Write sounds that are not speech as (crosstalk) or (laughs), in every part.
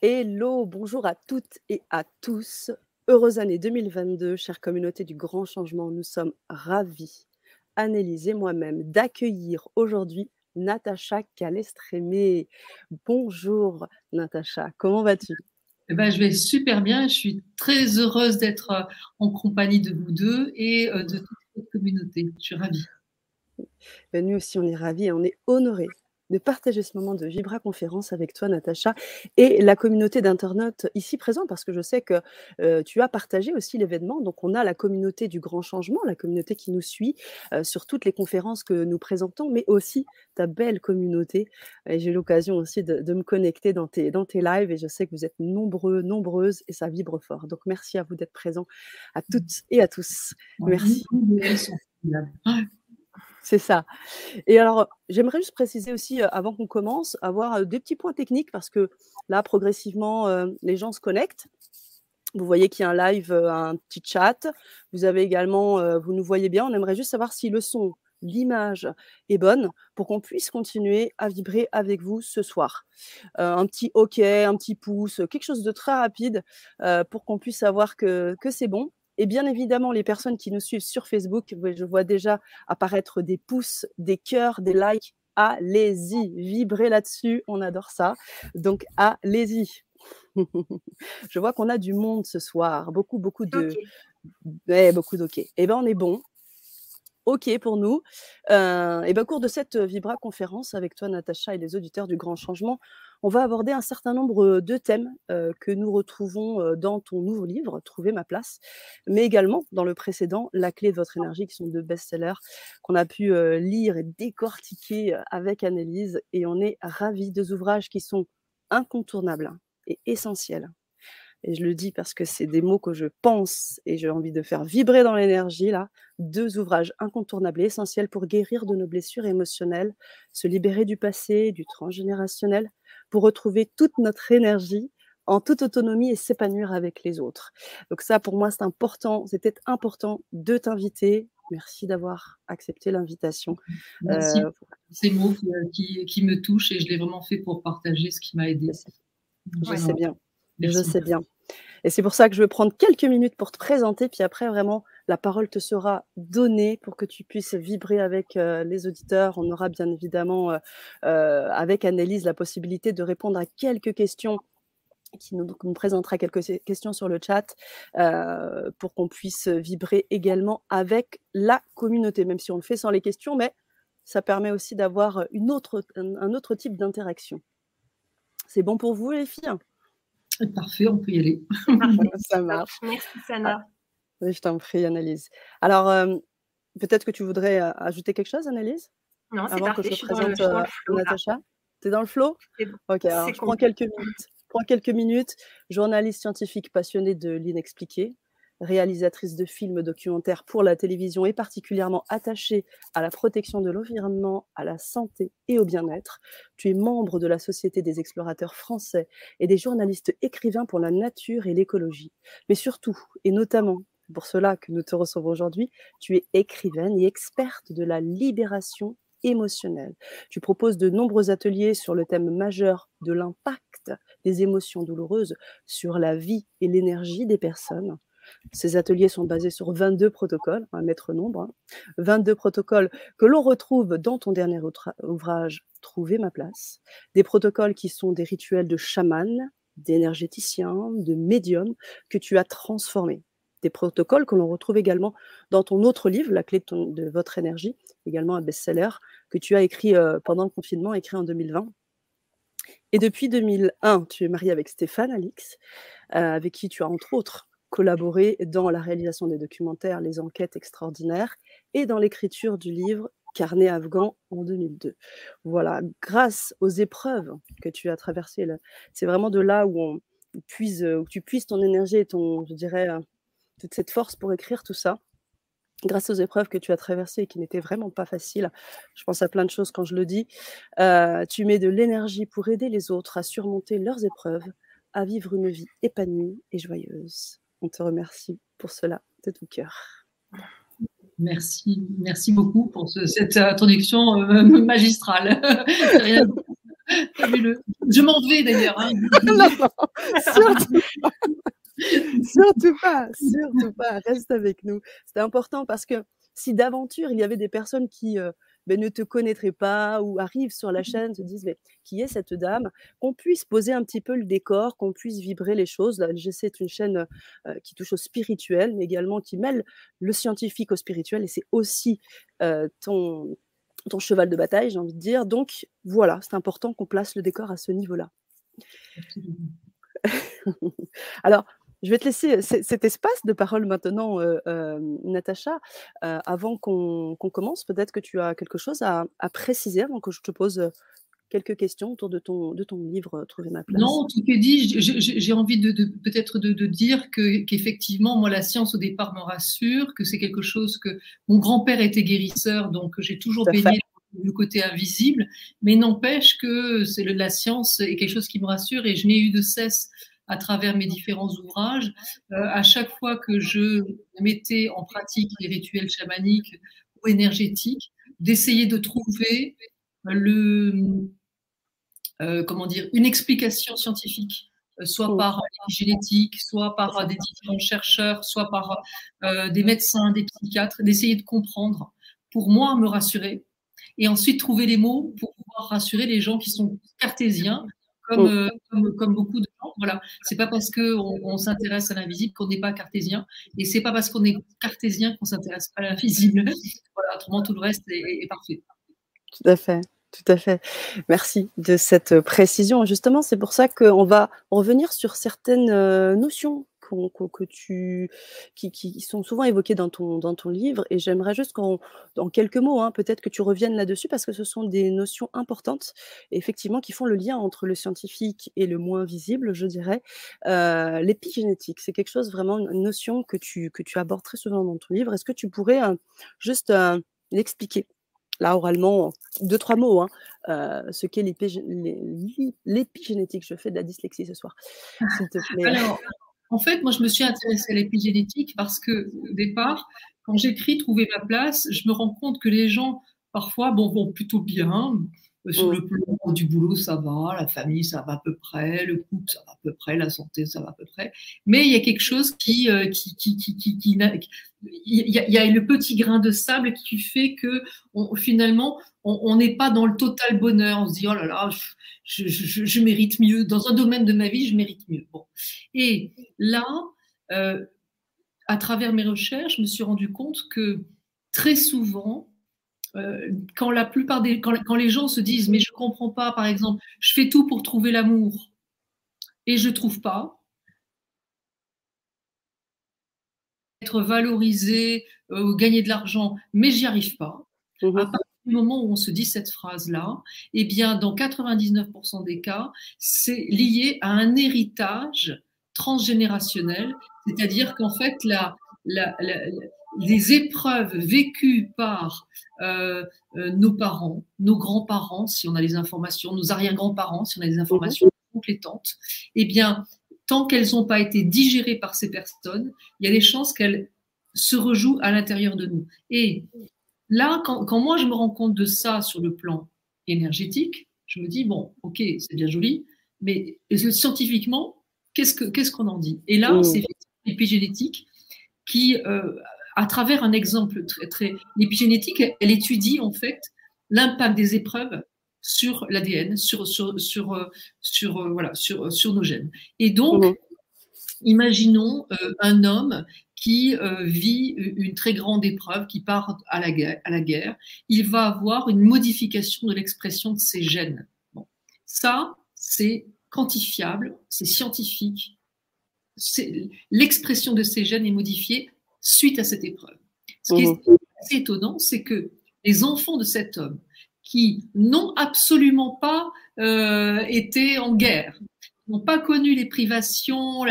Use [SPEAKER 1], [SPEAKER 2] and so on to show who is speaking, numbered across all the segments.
[SPEAKER 1] Hello, bonjour à toutes et à tous. Heureuse année 2022, chère communauté du grand changement. Nous sommes ravis, Annelise et moi-même, d'accueillir aujourd'hui Natacha Calestrémé. Bonjour Natacha, comment vas-tu?
[SPEAKER 2] Eh ben, je vais super bien. Je suis très heureuse d'être euh, en compagnie de vous deux et euh, de toute votre communauté. Je suis ravie.
[SPEAKER 1] Ben, nous aussi, on est ravis et on est honorés de partager ce moment de Vibra Conférence avec toi, Natacha, et la communauté d'internautes ici présents, parce que je sais que tu as partagé aussi l'événement. Donc, on a la communauté du grand changement, la communauté qui nous suit sur toutes les conférences que nous présentons, mais aussi ta belle communauté. Et j'ai eu l'occasion aussi de, me connecter dans tes, dans tes lives, et je sais que vous êtes nombreux, nombreuses, et ça vibre fort. Donc, merci à vous d'être présents, à toutes et à tous. Merci. C'est ça. Et alors, j'aimerais juste préciser aussi, avant qu'on commence, avoir des petits points techniques parce que là, progressivement, les gens se connectent. Vous voyez qu'il y a un live, un petit chat. Vous avez également, vous nous voyez bien. On aimerait juste savoir si le son, l'image est bonne pour qu'on puisse continuer à vibrer avec vous ce soir. un petit OK, un petit pouce, quelque chose de très rapide pour qu'on puisse savoir que, que c'est bon. Et bien évidemment, les personnes qui nous suivent sur Facebook, je vois déjà apparaître des pouces, des cœurs, des likes. Allez-y, vibrez là-dessus, on adore ça. Donc, allez-y. (laughs) je vois qu'on a du monde ce soir, beaucoup, beaucoup de... beaucoup d'ok. Eh bien, on est bon. OK pour nous. Euh, et ben, au cours de cette Vibra conférence avec toi, Natacha, et les auditeurs du Grand Changement, on va aborder un certain nombre de thèmes que nous retrouvons dans ton nouveau livre, Trouver ma place, mais également dans le précédent, La clé de votre énergie, qui sont deux best-sellers qu'on a pu lire et décortiquer avec Annelise. Et on est ravis, deux ouvrages qui sont incontournables et essentiels. Et je le dis parce que c'est des mots que je pense et j'ai envie de faire vibrer dans l'énergie, là. Deux ouvrages incontournables et essentiels pour guérir de nos blessures émotionnelles, se libérer du passé, du transgénérationnel, pour retrouver toute notre énergie en toute autonomie et s'épanouir avec les autres. Donc ça, pour moi, c'est important. C'était important de t'inviter. Merci d'avoir accepté l'invitation.
[SPEAKER 2] Merci euh, ces mots qui, me touchent et je l'ai vraiment fait pour partager ce qui m'a aidé.
[SPEAKER 1] Je sais bien. Je sais bien. Et c'est pour ça que je vais prendre quelques minutes pour te présenter, puis après, vraiment, la parole te sera donnée pour que tu puisses vibrer avec euh, les auditeurs. On aura bien évidemment, euh, euh, avec Annelise, la possibilité de répondre à quelques questions qui nous, nous, présentera quelques questions sur le chat pour qu'on puisse vibrer également avec la communauté, même si on le fait sans les questions, mais ça permet aussi d'avoir une autre, un autre type d'interaction. C'est bon pour vous, les filles?
[SPEAKER 2] Parfait, on peut y aller.
[SPEAKER 1] Ça marche.
[SPEAKER 3] Merci, Sana.
[SPEAKER 1] Ah, je t'en prie, Annelise. Alors, euh, peut-être que tu voudrais ajouter quelque chose, Annelise?
[SPEAKER 3] Non, c'est parfait. Que je, présente euh,
[SPEAKER 1] Natacha. Tu es dans le flow Ok, alors je prends quelques minutes. Prends quelques minutes. Journaliste scientifique passionnée de l'inexpliqué, réalisatrice de films documentaires pour la télévision et particulièrement attachée à la protection de l'environnement, à la santé et au bien-être. Tu es membre de la Société des explorateurs français et des journalistes écrivains pour la nature et l'écologie. Mais surtout, et notamment pour cela que nous te recevons aujourd'hui, tu es écrivaine et experte de la libération émotionnelle. Tu proposes de nombreux ateliers sur le thème majeur de l'impact des émotions douloureuses sur la vie et l'énergie des personnes. Ces ateliers sont basés sur 22 protocoles, un maître nombre, 22 hein. protocoles que l'on retrouve dans ton dernier ouvrage Trouver ma place, des protocoles qui sont des rituels de chaman, d'énergéticien, de médium que tu as transformés. Des protocoles que l'on retrouve également dans ton autre livre, La clé de, votre énergie, également un best-seller que tu as écrit euh, pendant le confinement, écrit en 2020. Et depuis 2001, tu es marié avec Stéphane Alix, euh, avec qui tu as entre autres collaboré dans la réalisation des documentaires Les Enquêtes extraordinaires et dans l'écriture du livre Carnet afghan en 2002. Voilà, grâce aux épreuves que tu as traversées, c'est vraiment de là où, on puise, où tu puisses ton énergie et ton, je dirais, euh, toute cette force pour écrire tout ça. Grâce aux épreuves que tu as traversées et qui n'étaient vraiment pas faciles, je pense à plein de choses quand je le dis, euh, tu mets de l'énergie pour aider les autres à surmonter leurs épreuves, à vivre une vie épanouie et joyeuse. On te remercie pour cela de tout cœur.
[SPEAKER 2] Merci, merci beaucoup pour cette introduction euh, (laughs) magistrale. (laughs) Je m'en vais d'ailleurs. Hein. (laughs)
[SPEAKER 1] surtout pas. surtout pas. Reste avec nous. C'est important parce que si d'aventure il y avait des personnes qui euh, ben, ne te connaîtraient pas ou arrivent sur la chaîne, se disent mais qui est cette dame, qu'on puisse poser un petit peu le décor, qu'on puisse vibrer les choses. Là, c'est une chaîne euh, qui touche au spirituel, mais également qui mêle le scientifique au spirituel, et c'est aussi euh, ton, ton cheval de bataille, j'ai envie de dire. Donc voilà, c'est important qu'on place le décor à ce niveau-là. (laughs) Alors, je vais te laisser cet espace de parole maintenant, Natacha. avant qu'on commence, peut-être que tu as quelque chose à, préciser avant que je te pose quelques questions autour de ton, de ton livre Trouver ma place.
[SPEAKER 2] Non, tout est dit. J'ai envie de, peut-être de, dire qu'effectivement, moi, la science au départ me rassure, que c'est quelque chose que mon grand-père était guérisseur, donc j'ai toujours baigné le côté invisible, mais n'empêche que c'est la science est quelque chose qui me rassure et je n'ai eu de cesse à travers mes différents ouvrages. Euh, à chaque fois que je mettais en pratique les rituels chamaniques ou énergétiques, d'essayer de trouver le, euh, comment dire, une explication scientifique, euh, soit par l'épigénétique, soit par des différents chercheurs, soit par des médecins, des psychiatres, d'essayer de comprendre pour moi me rassurer et ensuite trouver les mots pour pouvoir rassurer les gens qui sont cartésiens comme, oh. euh, comme, comme, beaucoup de gens. Voilà, c'est pas parce qu'on on, s'intéresse à l'invisible qu'on n'est pas cartésien, et c'est pas parce qu'on est cartésien qu'on s'intéresse pas à l'invisible. (laughs) Voilà, autrement tout le reste est, est, parfait.
[SPEAKER 1] Tout à fait. Tout à fait. Merci de cette précision. Justement, c'est pour ça qu'on va revenir sur certaines euh, que tu, qui, sont souvent évoqués dans ton, dans ton livre. Et j'aimerais juste qu'en dans quelques mots, hein, peut-être que tu reviennes là-dessus, parce que ce sont des notions importantes, effectivement, qui font le lien entre le scientifique et le moins visible, je dirais. Euh, l'épigénétique, c'est quelque chose vraiment, une notion que tu, que tu abordes très souvent dans ton livre. Est-ce que tu pourrais euh, juste euh, l'expliquer là oralement, deux, trois mots, hein, ce qu'est l'épigénétique? Je fais de la dyslexie ce soir, s'il te plaît.
[SPEAKER 2] En fait, moi, je me suis intéressée à l'épigénétique parce que, au départ, quand j'écris Trouver ma place, je me rends compte que les gens, parfois, bon, vont plutôt bien. Sur le plan du boulot, ça va, la famille, ça va à peu près, le couple, ça va à peu près, la santé, ça va à peu près. Mais il y a quelque chose qui, euh, qui, qui, qui, qui, qui il y, a, il y, a, le petit grain de sable qui fait que on, finalement, on n'est pas dans le total bonheur. On se dit, oh là là, je, je, je, mérite mieux. Dans un domaine de ma vie, je mérite mieux. Bon. Et là, euh, à travers mes recherches, je me suis rendu compte que très souvent, euh, quand la plupart des, quand, quand, les gens se disent, mais je comprends pas, par exemple, je fais tout pour trouver l'amour et je trouve pas, être valorisé, euh, gagner de l'argent, mais j'y arrive pas. Mmh moment où on se dit cette phrase-là, eh bien, dans 99% des cas, c'est lié à un héritage transgénérationnel, c'est-à-dire qu'en fait, la, la, les épreuves vécues par euh, euh, nos parents, nos grands-parents, si on a les informations, nos arrière-grands-parents, si on a des informations mhm. complétantes, eh bien, tant qu'elles n'ont pas été digérées par ces personnes, il y a des chances qu'elles se rejouent à l'intérieur de nous. Et Là, quand, moi je me rends compte de ça sur le plan énergétique, je me dis, bon, ok, c'est bien joli, mais scientifiquement, qu'est-ce qu'on en dit? Et là, mmh. c'est l'épigénétique qui, euh, à travers un exemple très, très. L'épigénétique, elle étudie en fait l'impact des épreuves sur l'ADN, sur, sur, sur, euh, sur, euh, voilà, sur, sur nos gènes. Et donc, mmh. imaginons un homme qui euh, vit une très grande épreuve, qui part à la, guerre, à la guerre, il va avoir une modification de l'expression de ses gènes. Ça, c'est quantifiable, c'est scientifique. L'expression de ces gènes est modifiée suite à cette épreuve. Ce qui est mmh. assez étonnant, c'est que les enfants de cet homme qui n'ont absolument pas euh, été en guerre, n'ont pas connu les privations,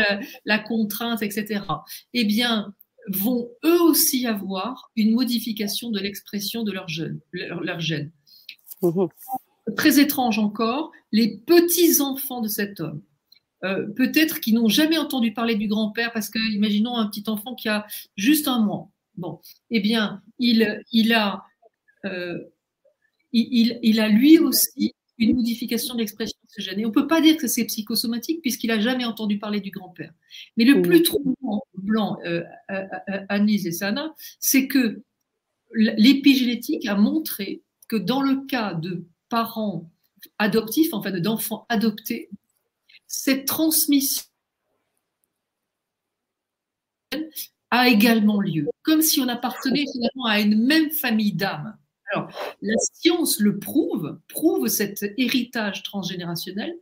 [SPEAKER 2] la, contrainte, etc., eh bien, vont eux aussi avoir une modification de l'expression de leur, gène. Leur, gène. Mmh Très étrange encore, les petits-enfants de cet homme, euh, peut-être qui n'ont jamais entendu parler du grand-père, parce que imaginons un petit enfant qui a juste un mois. Bon, eh bien, il, il, a, euh, il, il, a lui aussi une modification de l'expression de ce gène. Et on ne peut pas dire que c'est psychosomatique puisqu'il n'a jamais entendu parler du grand-père. Mais le plus troublant, blanc, euh, Anise et Sana, c'est que l'épigénétique a montré que dans le cas de parents adoptifs, enfin d'enfants adoptés, cette transmission a également lieu, comme si on appartenait finalement à une même famille d'âmes. Alors, la science le prouve, prouve cet héritage transgénérationnel,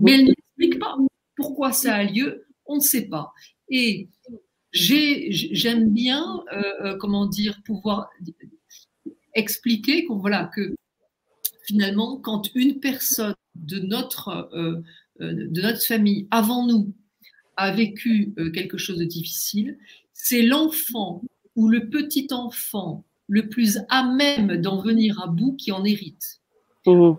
[SPEAKER 2] mais elle n'explique pas pourquoi ça a lieu, on ne sait pas. Et j'aime bien, euh, euh, comment dire, pouvoir expliquer voilà, que finalement, quand une personne de notre, euh, de notre famille, avant nous, a vécu quelque chose de difficile, c'est l'enfant ou le petit enfant le plus à même d'en venir à bout qui en hérite. Mmh.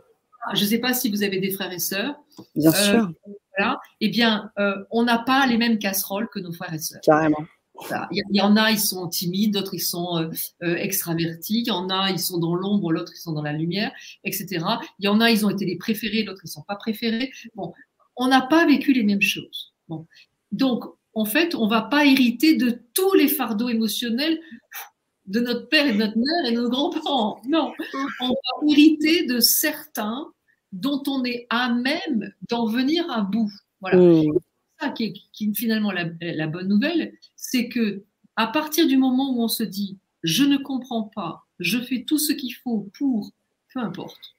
[SPEAKER 2] Je ne sais pas si vous avez des frères et sœurs.
[SPEAKER 1] Bien euh, sûr.
[SPEAKER 2] Voilà. Eh bien, euh, on n'a pas les mêmes casseroles que nos frères et sœurs.
[SPEAKER 1] Carrément.
[SPEAKER 2] Il y, en a, ils sont timides, d'autres, ils sont euh, extravertis. Il y en a, ils sont dans l'ombre, l'autre, ils sont dans la lumière, etc. Il y en a, ils ont été les préférés, d'autres, ils ne sont pas préférés. Bon, on n'a pas vécu les mêmes choses. Bon. Donc, en fait, on ne va pas hériter de tous les fardeaux émotionnels de notre père et de notre mère et de nos grands-parents. Non, on va hériter de certains dont on est à même d'en venir à bout. Voilà. Mm. Ça qui est, finalement la, bonne nouvelle, c'est que à partir du moment où on se dit je ne comprends pas, je fais tout ce qu'il faut pour, peu importe,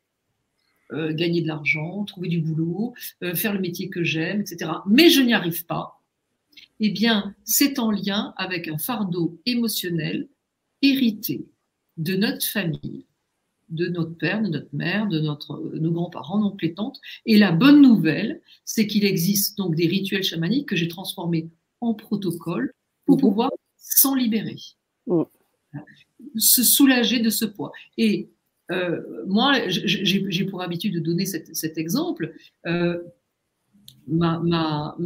[SPEAKER 2] euh, gagner de l'argent, trouver du boulot, euh, faire le métier que j'aime, etc. Mais je n'y arrive pas. Eh bien, c'est en lien avec un fardeau émotionnel hérité de notre famille, de notre père, de notre mère, de notre, nos grands-parents, nos et tantes. Et la bonne nouvelle, c'est qu'il existe donc des rituels chamaniques que j'ai transformés en protocole pour mhm. pouvoir s'en libérer, mhm. se soulager de ce poids. Et euh, moi, j'ai pour habitude de donner cet, exemple. Euh, ma, ma,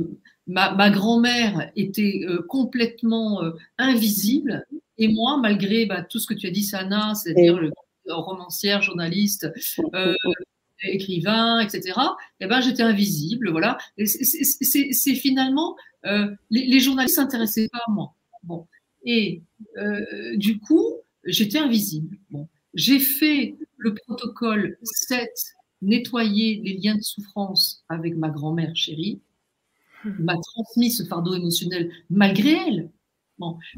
[SPEAKER 2] ma, grand-mère était euh, complètement invisible et moi, malgré bah, tout ce que tu as dit, Sana, c'est-à-dire romancière, journaliste, (laughs) euh, écrivain, etc., eh ben, j'étais invisible. Voilà. C'est finalement, euh, les, les, journalistes s'intéressaient pas à moi. Bon. Et euh, du coup, j'étais invisible. Bon. J'ai fait le protocole 7, nettoyer les liens de souffrance avec ma grand-mère chérie, m'a transmis ce fardeau émotionnel malgré elle.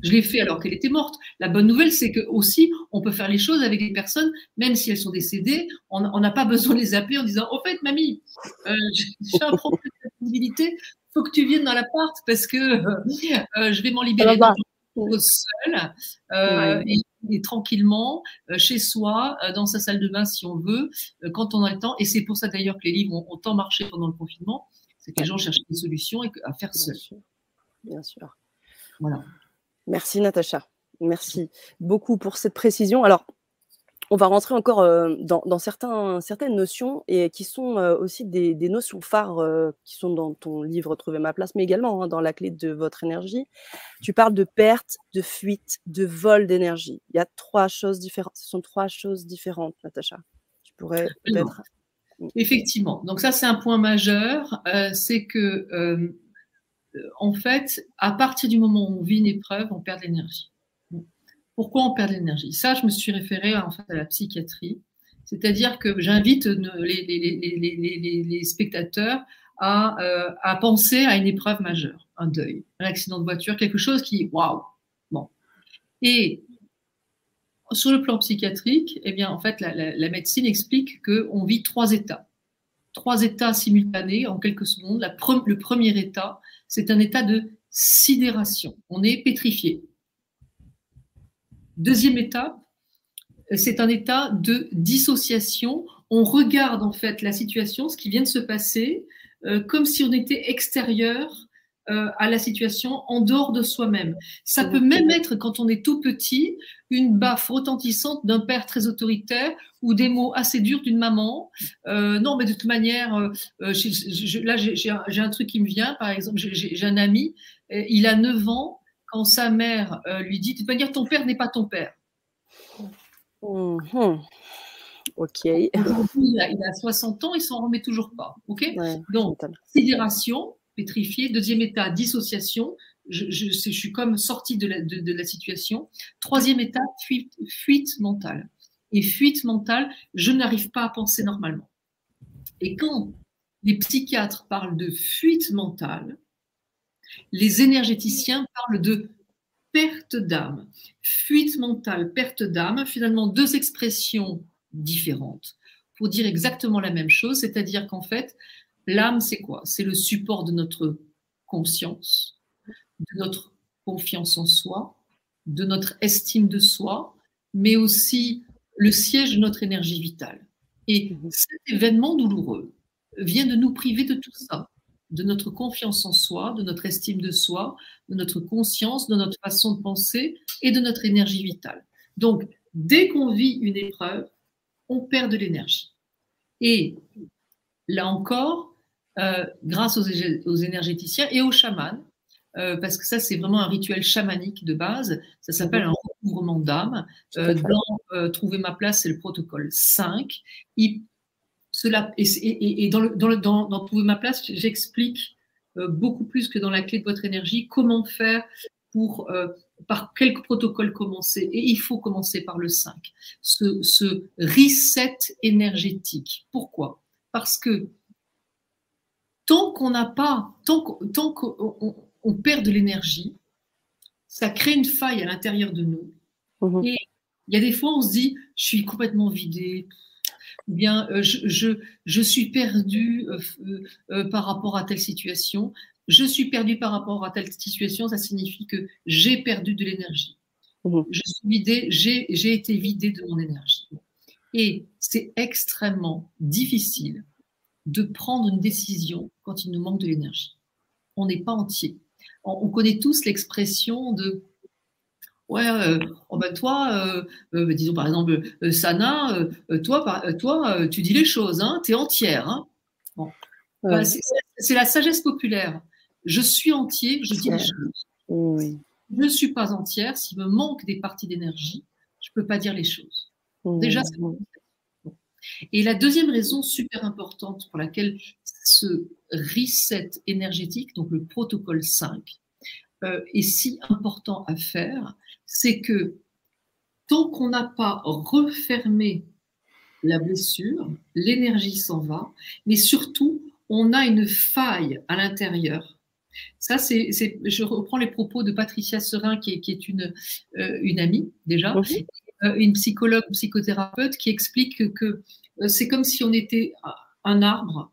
[SPEAKER 2] Je l'ai fait alors qu'elle était morte. La bonne nouvelle, c'est que aussi, on peut faire les choses avec des personnes, même si elles sont décédées, on n'a pas (laughs) besoin de les appeler en disant, au fait, mamie, euh, j'ai un problème de sensibilité, faut que tu viennes dans l'appart parce que euh, je vais m'en libérer seul euh, et, tranquillement chez soi, dans sa salle de bain si on veut, quand on a le temps. Et c'est pour ça d'ailleurs que les livres ont, tant marché pendant le confinement, c'est que les gens cherchent des solutions et à faire seul.
[SPEAKER 1] Bien sûr. Voilà. Merci Natacha. Merci beaucoup pour cette précision. Alors, on va rentrer encore euh, dans, certains, certaines notions et qui sont euh, aussi des, notions phares euh, qui sont dans ton livre Trouver ma place, mais également hein, dans la clé de votre énergie. Tu parles de perte, de fuite, de vol d'énergie. Il y a trois choses différentes. Ce sont trois choses différentes, Natacha. Tu pourrais peut-être.
[SPEAKER 2] Effectivement. Donc ça, c'est un point majeur. c'est que en fait, à partir du moment où on vit une épreuve, on perd de l'énergie. Pourquoi on perd de l'énergie Ça, je me suis référée en fait à la psychiatrie. C'est-à-dire que j'invite les, spectateurs euh, à, penser à une épreuve majeure, un deuil, un accident de voiture, quelque chose qui, waouh, bon. Et sur le plan psychiatrique, eh bien, en fait, la, médecine explique qu'on vit trois états, trois états simultanés en quelques secondes. le premier état, c'est un état de sidération. On est pétrifié. Deuxième étape, c'est un état de dissociation. On regarde en fait la situation, ce qui vient de se passer, euh, comme si on était extérieur euh, à la situation en dehors de soi-même. Ça peut même être, quand on est tout petit, une baffe retentissante d'un père très autoritaire ou des mots assez durs d'une maman. Euh, non, mais de toute manière, euh, là, j'ai un, truc qui me vient, par exemple, j'ai un ami, il a 9 ans, quand sa mère lui dit, de toute manière, ton père n'est pas ton père.
[SPEAKER 1] Mmh Ok.
[SPEAKER 2] il, a, 60 ans, il s'en remet toujours pas. Ok? Donc, sidération, pétrifié. Deuxième état, dissociation. Je, je, suis comme sortie de la, de, la situation. Troisième état, fuite, fuite mentale. Et fuite mentale, je n'arrive pas à penser normalement. Et quand les psychiatres parlent de fuite mentale, les énergéticiens parlent de perte d'âme. Fuite mentale, perte d'âme, finalement deux expressions différentes pour dire exactement la même chose, c'est-à-dire qu'en fait, l'âme, c'est quoi? C'est le support de notre conscience, de notre confiance en soi, de notre estime de soi, mais aussi le siège de notre énergie vitale. Et mhm. cet événement douloureux vient de nous priver de tout ça, de notre confiance en soi, de notre estime de soi, de notre conscience, de notre façon de penser et de notre énergie vitale. Donc, dès qu'on vit une épreuve, on perd de l'énergie. Et là encore, euh, grâce aux, énergéticiens et aux chamans, euh, parce que ça, c'est vraiment un rituel chamanique de base. Ça s'appelle un recouvrement d'âme. Euh, dans Trouver ma place, c'est le protocole 5. Cela, et, dans, dans, Trouver ma place, j'explique beaucoup plus que dans la clé de votre énergie comment faire pour, par quel protocole commencer. Et il faut commencer par le 5. Ce, ce reset énergétique. Pourquoi? Parce que tant qu'on n'a pas, tant qu'on perd de l'énergie, ça crée une faille à l'intérieur de nous. Mhm. Et il y a des fois, on se dit, je suis complètement vidée, ou bien euh, je, je, suis perdu euh, euh, par rapport à telle situation. Je suis perdu par rapport à telle situation, ça signifie que j'ai perdu de l'énergie. Mhm. Je suis vidée, j'ai été vidée de mon énergie. Et c'est extrêmement difficile de prendre une décision quand il nous manque de l'énergie. On n'est pas entier. On, connaît tous l'expression de Ouais, euh, oh ben toi, euh, euh, disons par exemple, Sana, toi, toi tu dis les choses, hein, tu es entière. Hein. Bon. C'est la sagesse populaire. Je suis entier, je dis les choses. Je ne suis pas entière. S'il me manque des parties d'énergie, je ne peux pas dire les choses. Déjà, c'est bon. Et la deuxième raison super importante pour laquelle ce reset énergétique, donc le protocole 5, euh, est si important à faire, c'est que tant qu'on n'a pas refermé la blessure, l'énergie s'en va, mais surtout, on a une faille à l'intérieur. Ça, c'est, je reprends les propos de Patricia Serin, qui est, une, euh, une amie déjà, euh, une psychologue, psychothérapeute qui explique que euh, c'est comme si on était un arbre.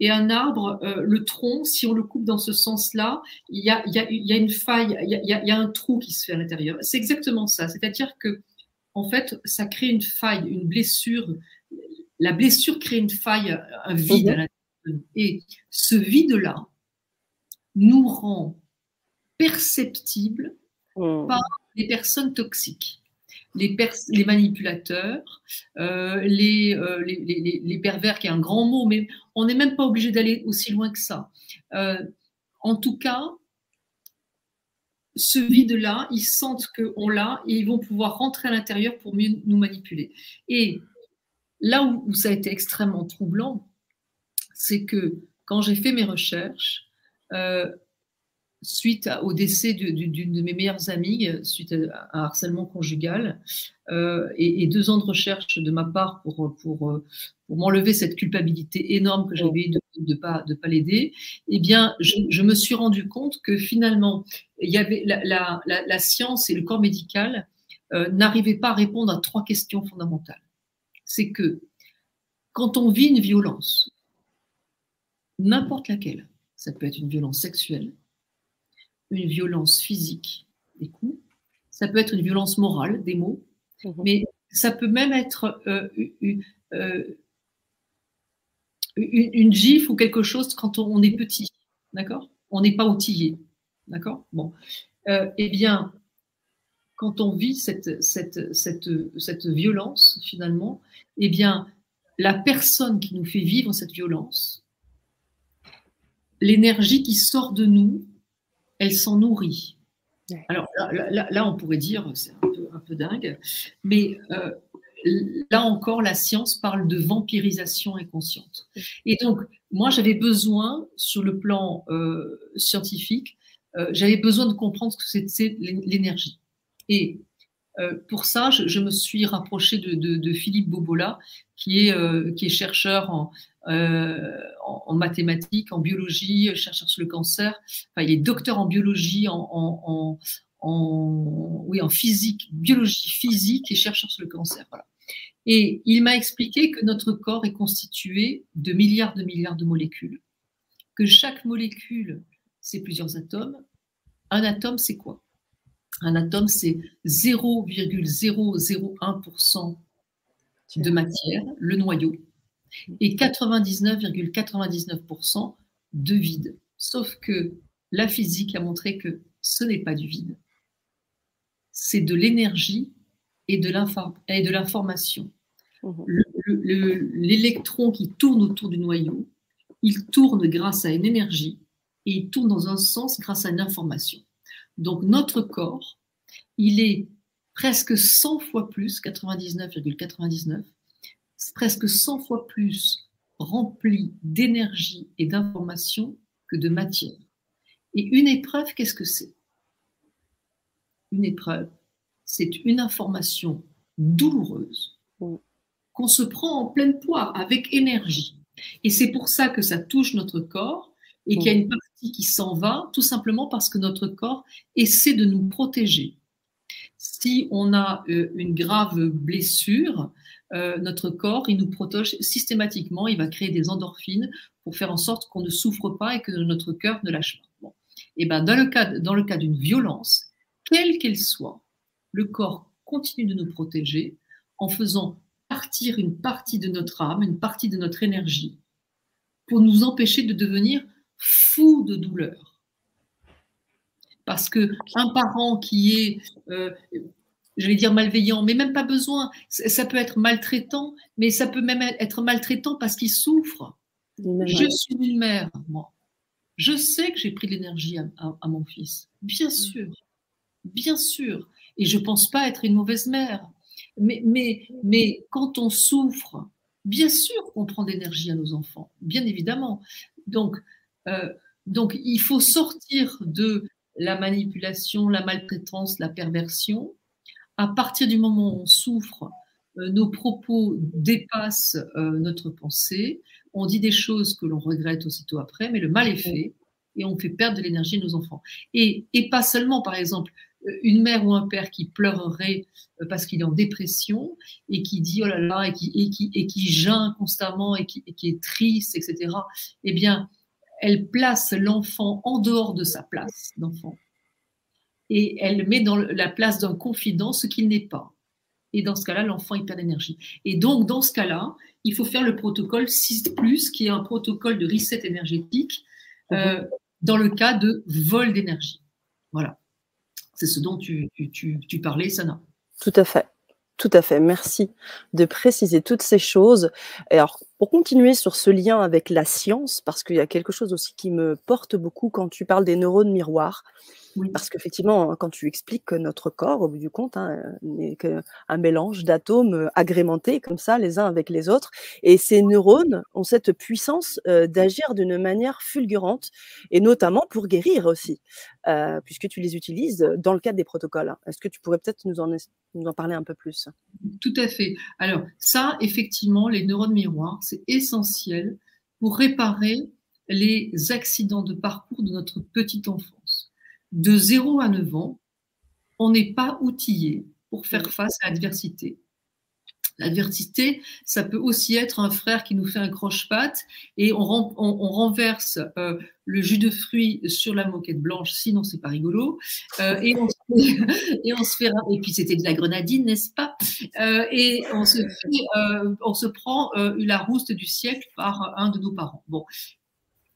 [SPEAKER 2] Et un arbre, euh, le tronc, si on le coupe dans ce sens-là, il y a, une faille, il y a, un trou qui se fait à l'intérieur. C'est exactement ça. C'est-à-dire que, en fait, ça crée une faille, une blessure. La blessure crée une faille, un vide à mhm. l'intérieur. Et ce vide-là nous rend perceptibles mhm. par les personnes toxiques les, manipulateurs, euh, euh, les, pervers, qui est un grand mot, mais on n'est même pas obligé d'aller aussi loin que ça. Euh, en tout cas, ce vide-là, ils sentent qu'on l'a et ils vont pouvoir rentrer à l'intérieur pour mieux nous manipuler. Et là où, ça a été extrêmement troublant, c'est que quand j'ai fait mes recherches, suite au décès d'une de mes meilleures amies, euh, suite à un harcèlement conjugal, euh, et, deux ans de recherche de ma part pour, pour, euh, m'enlever cette culpabilité énorme que j'avais de ne pas, de pas l'aider, eh bien, je, me suis rendu compte que finalement, il y avait la, la, science et le corps médical n'arrivaient pas à répondre à trois questions fondamentales. C'est que quand on vit une violence, n'importe laquelle, ça peut être une violence sexuelle, une violence physique, des coups, ça peut être une violence morale, des mots, mhm. mais ça peut même être euh, euh, une, une, gifle ou quelque chose quand on, est petit, d'accord? On n'est pas outillé, d'accord? Bon, euh, eh bien, quand on vit cette, cette, cette, cette violence, finalement, eh bien, la personne qui nous fait vivre cette violence, l'énergie qui sort de nous, elle s'en nourrit. Alors là, on pourrait dire, c'est un peu, dingue, mais euh, là encore, la science parle de vampirisation inconsciente. Et donc, moi, j'avais besoin, sur le plan euh, scientifique, euh, j'avais besoin de comprendre ce que c'était l'énergie. Et euh, pour ça, je, me suis rapprochée de, Philippe Bobola, qui est, qui est chercheur en, en, mathématiques, en biologie, chercheur sur le cancer. Enfin, il est docteur en biologie, en, oui, en physique, biologie physique et chercheur sur le cancer. Et il m'a expliqué que notre corps est constitué de milliards de milliards de molécules, que chaque molécule, c'est plusieurs atomes. Un atome, c'est quoi? Un atome, c'est 0,001% de matière, le noyau, et 99,99% de vide. Sauf que la physique a montré que ce n'est pas du vide, c'est de l'énergie et de l'information. Mmh. L'électron qui tourne autour du noyau, il tourne grâce à une énergie et il tourne dans un sens grâce à une information. Donc notre corps, il est presque 100 fois plus, 99,99, presque 100 fois plus rempli d'énergie et d'information que de matière. Et une épreuve, qu'est-ce que c'est? Une épreuve, c'est une information douloureuse qu'on se prend en pleine poire avec énergie. Et c'est pour ça que ça touche notre corps et qu'il y a une partie qui s'en va, tout simplement parce que notre corps essaie de nous protéger. Si on a euh, une grave blessure, euh, notre corps, il nous protège systématiquement, il va créer des endorphines pour faire en sorte qu'on ne souffre pas et que notre cœur ne lâche pas. Et ben, dans le cas, dans le cas d'une violence, quelle qu'elle soit, le corps continue de nous protéger en faisant partir une partie de notre âme, une partie de notre énergie, pour nous empêcher de devenir fous de douleur. Parce que un parent qui est, euh, j'allais dire malveillant, mais même pas besoin, ça peut être maltraitant, mais ça peut même être maltraitant parce qu'il souffre. Je suis une mère, moi. Je sais que j'ai pris de l'énergie à, mon fils, bien mm. sûr, bien sûr. Et je ne pense pas être une mauvaise mère. Mais, mais, mais quand on souffre, bien sûr qu'on prend d'énergie à nos enfants, bien évidemment. Donc, euh, donc, il faut sortir de la manipulation, la maltraitance, la perversion. À partir du moment où on souffre, euh, nos propos dépassent euh, notre pensée. On dit des choses que l'on regrette aussitôt après, mais le mal est fait et on fait perdre de l'énergie à nos enfants. Et, et pas seulement, par exemple, une mère ou un père qui pleurerait euh, parce qu'il est en dépression et qui dit oh là là et qui, et qui, et qui geint constamment et qui, qui, est triste, etc., eh bien, elle place l'enfant en dehors de sa place d'enfant et elle met dans la place d'un confident ce qu'il n'est pas. Et dans ce cas-là, l'enfant, il perd d'énergie. Et donc, dans ce cas-là, il faut faire le protocole 6, qui est un protocole de reset énergétique euh, dans le cas de vol d'énergie. Voilà. C'est ce dont tu, parlais, Sana.
[SPEAKER 1] Tout à fait. Tout à fait. Merci de préciser toutes ces choses. Et alors, pour continuer sur ce lien avec la science, parce qu'il y a quelque chose aussi qui me porte beaucoup quand tu parles des neurones miroirs. Parce qu'effectivement, quand tu expliques que notre corps, au bout du compte, hein, n'est qu'un mélange d'atomes euh, agrémentés comme ça, les uns avec les autres, et ces neurones ont cette puissance euh, d'agir d'une manière fulgurante, et notamment pour guérir aussi, euh, puisque tu les utilises dans le cadre des protocoles. Est-ce que tu pourrais peut-être nous en, nous en parler un peu plus?
[SPEAKER 2] Tout à fait. Alors ça, effectivement, les neurones miroirs, c'est essentiel pour réparer les accidents de parcours de notre petite enfance de 0 à 9 ans, on n'est pas outillé pour faire face à l'adversité. L'adversité, ça peut aussi être un frère qui nous fait un croche-patte et on, renverse euh, le jus de fruits sur la moquette blanche, sinon c'est pas rigolo. Euh, et, on se fait, (laughs) et puis c'était de la grenadine, n'est-ce pas? Euh, Et on se, on se prend la rouste du siècle par un de nos parents. Bon,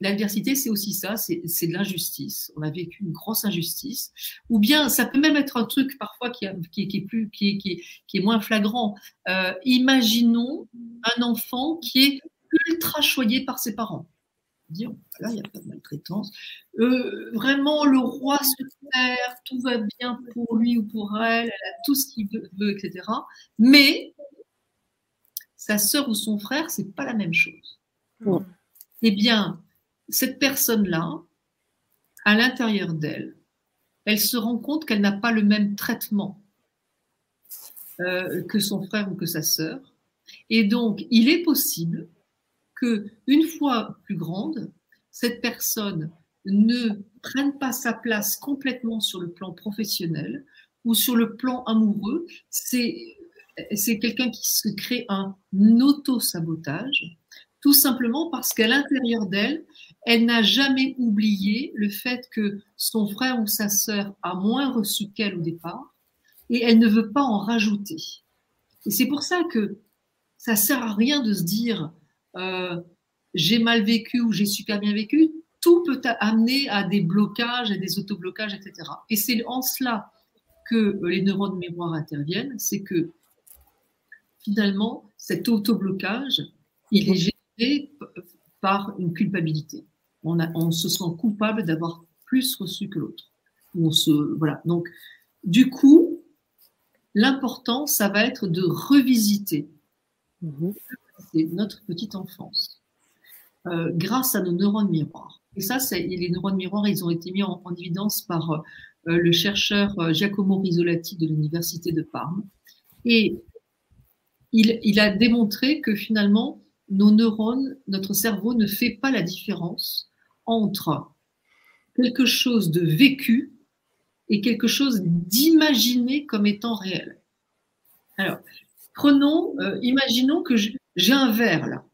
[SPEAKER 2] L'adversité, c'est aussi ça, c'est de l'injustice. On a vécu une grosse injustice. Ou bien, ça peut même être un truc parfois qui, est, plus, qui, est, moins flagrant. Euh, imaginons un enfant qui est ultra choyé par ses parents. Dire, là, il n'y a pas de maltraitance. Euh, vraiment, le roi se terre, tout va bien pour lui ou pour elle, elle a tout ce qu'il veut, etc. Mais sa sœur ou son frère, c'est pas la même chose. Eh bien, cette personne-là, à l'intérieur d'elle, elle se rend compte qu'elle n'a pas le même traitement euh, que son frère ou que sa sœur. Et donc, il est possible que, une fois plus grande, cette personne ne prenne pas sa place complètement sur le plan professionnel ou sur le plan amoureux. C'est c'est quelqu'un qui se crée un auto-sabotage, tout simplement parce qu'à l'intérieur d'elle, elle n'a jamais oublié le fait que son frère ou sa sœur a moins reçu qu'elle au départ, et elle ne veut pas en rajouter. Et c'est pour ça que ça sert à rien de se dire euh, j'ai mal vécu ou j'ai super bien vécu. Tout peut amener à des blocages, à des autoblocages, etc. Et c'est en cela que les neurones miroirs interviennent, c'est que finalement, cet autoblocage, il est géré par une culpabilité. On, a, on se sent coupable d'avoir plus reçu que l'autre. On se, voilà. Donc, du coup, l'important, ça va être de revisiter mhm. notre petite enfance euh, grâce à nos neurones miroirs. Et ça, les neurones miroirs, ils ont été mis en, évidence par euh, le chercheur euh, Giacomo Risolati de l'Université de Parme. Et il, il, a démontré que finalement, nos neurones, notre cerveau ne fait pas la différence entre quelque chose de vécu et quelque chose d'imaginé comme étant réel. Alors, prenons, euh, imaginons que j'ai un verre là.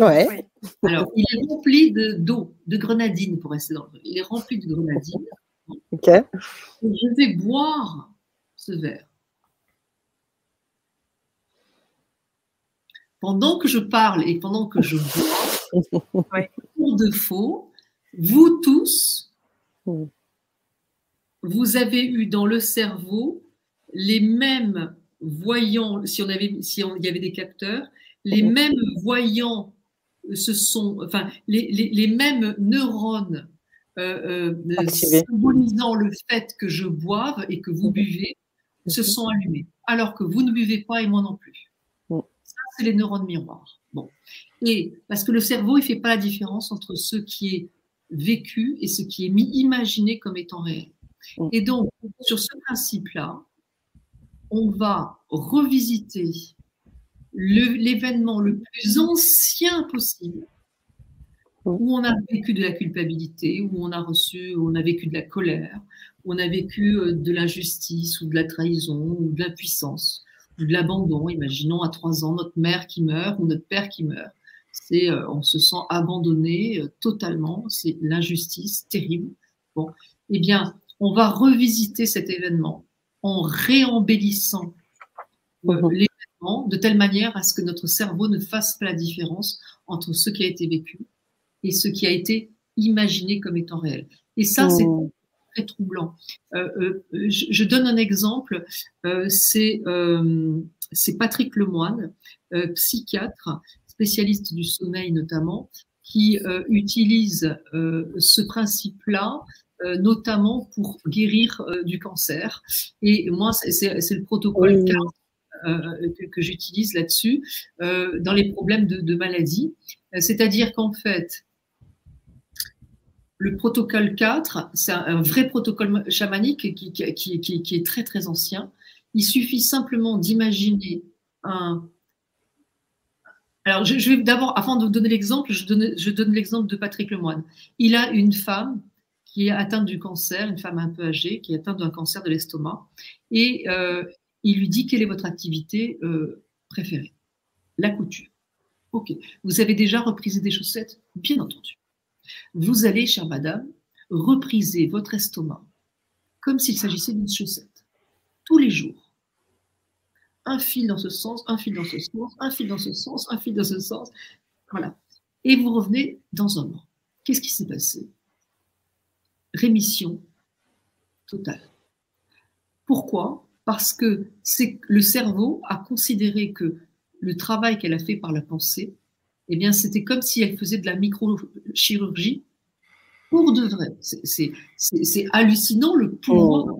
[SPEAKER 1] Ouais.
[SPEAKER 2] Alors, il est rempli d'eau, de, grenadine pour rester dans le. Il est rempli de grenadine.
[SPEAKER 1] Ok.
[SPEAKER 2] je vais boire ce verre. Pendant que je parle et pendant que je bois, (laughs) pour de faux, vous tous, vous avez eu dans le cerveau les mêmes voyants, si on avait, si il y avait des capteurs, les mêmes voyants ce sont, enfin, les, les, les mêmes neurones euh, euh, symbolisant le fait que je boive et que vous buvez se sont allumés, alors que vous ne buvez pas et moi non plus. Ça, c'est les neurones miroirs. Bon. Et parce que le cerveau, il fait pas la différence entre ce qui est vécu et ce qui est mis, imaginé comme étant réel. Et donc, sur ce principe-là, on va revisiter l'événement le, plus ancien possible où on a vécu de la culpabilité, où on a reçu, où on a vécu de la colère, où on a vécu euh, de l'injustice ou de la trahison ou de l'impuissance ou de l'abandon. Imaginons à trois ans notre mère qui meurt ou notre père qui meurt. C'est, euh, on se sent abandonné euh, totalement. C'est l'injustice terrible. Bon, eh bien, on va revisiter cet événement en réembellissant euh, mhm. l'événement de telle manière à ce que notre cerveau ne fasse pas la différence entre ce qui a été vécu et ce qui a été imaginé comme étant réel. Et ça, c'est mhm. Très troublant. Euh, euh, je, donne un exemple, c'est Patrick Lemoine, psychiatre, spécialiste du sommeil notamment, qui utilise ce principe-là euh, notamment pour guérir euh, du cancer. Et moi, c'est le protocole euh, que, j'utilise là-dessus, dans les problèmes de, maladie. C'est-à-dire qu'en fait, le protocole 4, c'est un, vrai protocole chamanique qui, est très très ancien. Il suffit simplement d'imaginer un, alors, je, vais d'abord, avant de vous donner l'exemple, je donne, je donne l'exemple de Patrick Lemoine. Il a une femme qui est atteinte du cancer, une femme un peu âgée, qui est atteinte d'un cancer de l'estomac. Et euh, il lui dit quelle est votre activité euh, préférée La couture. Ok. Vous avez déjà reprisé des chaussettes? Bien entendu. Vous allez, chère madame, repriser votre estomac comme s'il s'agissait d'une chaussette. Tous les jours. Un fil dans ce sens, un fil dans ce sens, un fil dans ce sens, un fil dans ce sens. Voilà. Et vous revenez dans un an. Qu'est-ce qui s'est passé? Rémission totale. Pourquoi? Parce que c'est le cerveau a considéré que le travail qu'elle a fait par la pensée, eh bien, c'était comme si elle faisait de la microchirurgie pour de vrai. C'est hallucinant le pouvoir. Oh.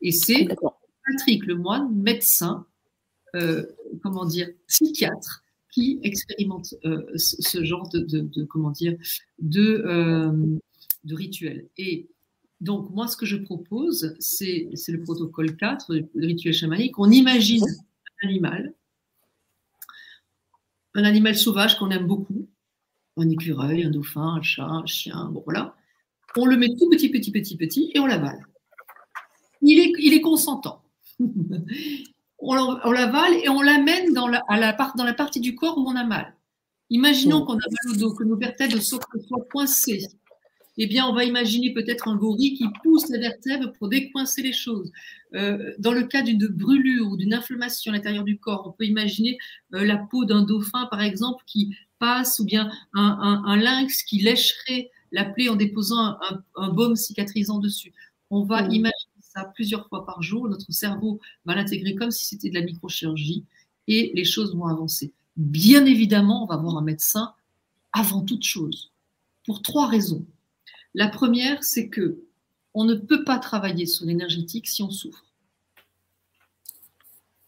[SPEAKER 2] Et c'est Patrick Lemoine, médecin, comment dire, psychiatres qui expérimentent ce, genre de, comment dire, de, de rituel. Et donc, moi, ce que je propose, c'est le protocole 4, le rituel chamanique. On imagine un animal, un animal sauvage qu'on aime beaucoup, un écureuil, un dauphin, un chat, un chien, bon voilà. On le met tout petit, petit, petit, petit et on l'avale. Il est, il est consentant. (laughs) on, l'avale et on l'amène dans la, dans la partie du corps où on a mal. Imaginons qu'on a mal au dos, que nos vertèbres soient coincées eh bien, on va imaginer peut-être un gorille qui pousse les vertèbres pour décoincer les choses. Euh, dans le cas d'une brûlure ou d'une inflammation à l'intérieur du corps, on peut imaginer euh, la peau d'un dauphin, par exemple, qui passe, ou bien un, lynx qui lècherait la plaie en déposant un, baume cicatrisant dessus. On va mmh. imaginer ça plusieurs fois par jour. Notre cerveau va l'intégrer comme si c'était de la microchirurgie et les choses vont avancer. Bien évidemment, on va voir un médecin avant toute chose, pour trois raisons. La première, c'est que on ne peut pas travailler sur l'énergétique si on souffre.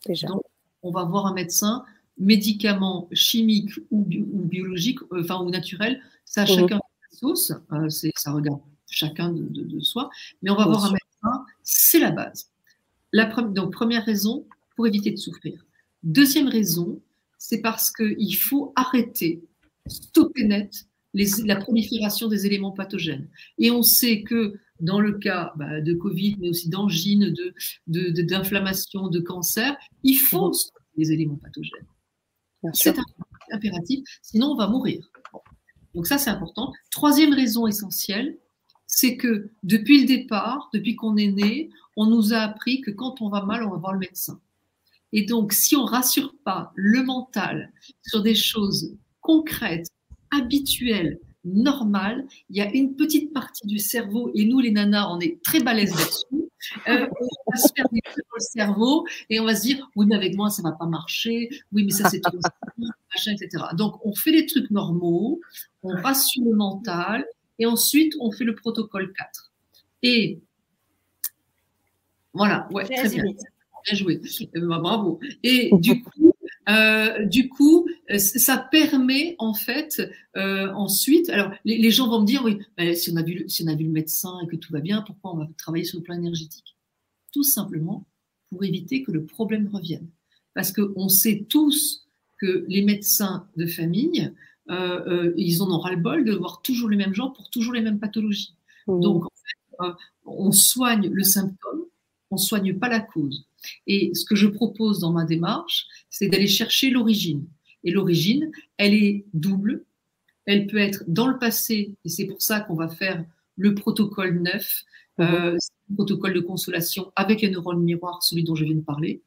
[SPEAKER 2] Déjà. Donc, on va voir un médecin, médicaments chimiques ou, biologiques, euh, enfin ou naturels, ça mhm. chacun sa sauce, euh, ça regarde chacun de, soi, mais on va voir un médecin, c'est la base. La donc première raison pour éviter de souffrir. Deuxième raison, c'est parce qu'il faut arrêter, stopper net la prolifération des éléments pathogènes. Et on sait que dans le cas bah, de Covid, mais aussi d'angine, d'inflammation, de, de, de, cancer, il faut les éléments pathogènes. C'est impératif, sinon on va mourir. Donc ça, c'est important. Troisième raison essentielle, c'est que depuis le départ, depuis qu'on est né, on nous a appris que quand on va mal, on va voir le médecin. Et donc, si on rassure pas le mental sur des choses concrètes, habituel, normal, il y a une petite partie du cerveau, et nous les nanas, on est très balèzes là-dessus, euh, (laughs) on va se faire des trucs dans le cerveau et on va se dire, oui, mais avec moi, ça va pas marcher, oui, mais ça c'est tout, (laughs) machin, etc. Donc, on fait les trucs normaux, on rassure le mental, et ensuite, on fait le protocole 4. Et voilà, ouais, très bien. Bien joué. Euh, bah, bravo. Et (laughs) du coup, euh, du coup, euh, ça permet en fait euh, ensuite. Alors, les, gens vont me dire oui, ben, si on a vu si on a vu le médecin et que tout va bien, pourquoi on va travailler sur le plan énergétique? Tout simplement pour éviter que le problème revienne, parce qu'on sait tous que les médecins de famille, ils en ont ras-le-bol de voir toujours les mêmes gens pour toujours les mêmes pathologies. Mmh. Donc, en fait, on soigne le symptôme, on soigne pas la cause. Et ce que je propose dans ma démarche, c'est d'aller chercher l'origine. Et l'origine, elle est double. Elle peut être dans le passé, et c'est pour ça qu'on va faire le protocole 9, euh, le protocole de consolation avec les neurones miroirs, celui dont je viens de parler,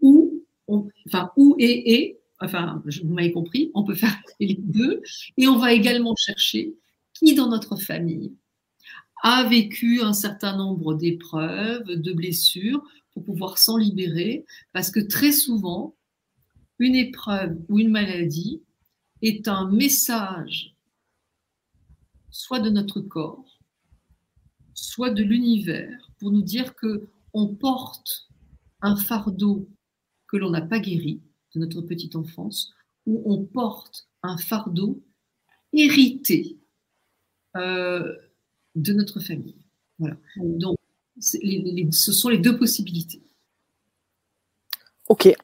[SPEAKER 2] ou, enfin, ou et et, enfin, vous m'avez compris, on peut faire (laughs) les deux, et on va également chercher qui dans notre famille a vécu un certain nombre d'épreuves, de blessures, pour pouvoir s'en libérer, parce que très souvent, une épreuve ou une maladie est un message soit de notre corps, soit de l'univers, pour nous dire que on porte un fardeau que l'on n'a pas guéri de notre petite enfance, ou on porte un fardeau hérité euh, de notre famille. Voilà. Donc, ce sont les deux possibilités.
[SPEAKER 1] Ok,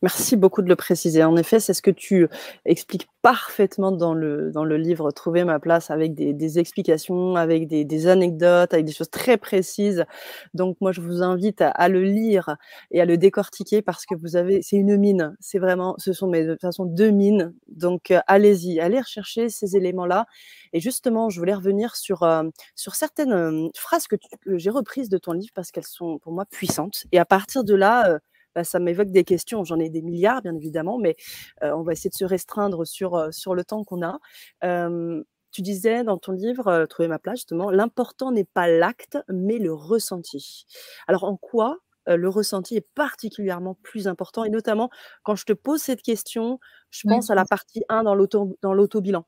[SPEAKER 1] Merci beaucoup de le préciser. En effet, c'est ce que tu expliques parfaitement dans le, dans le livre Trouver ma place avec des, explications, avec des, anecdotes, avec des choses très précises. Donc, moi, je vous invite à, le lire et à le décortiquer parce que vous avez, c'est une mine. C'est vraiment, ce sont mes, de toute façon deux mines. Donc, euh, allez-y, allez rechercher ces éléments-là. Et justement, je voulais revenir sur, euh, sur certaines euh, phrases que, que j'ai reprises de ton livre parce qu'elles sont pour moi puissantes. Et à partir de là, bah, ça m'évoque des questions. J'en ai des milliards, bien évidemment, mais on va essayer de se restreindre sur, sur le temps qu'on a. tu disais dans ton livre, Trouver ma place, justement, l'important n'est pas l'acte, mais le ressenti. Alors, en quoi le ressenti est particulièrement plus important? Et notamment, quand je te pose cette question, je pense à la partie 1 dans l'auto-bilan.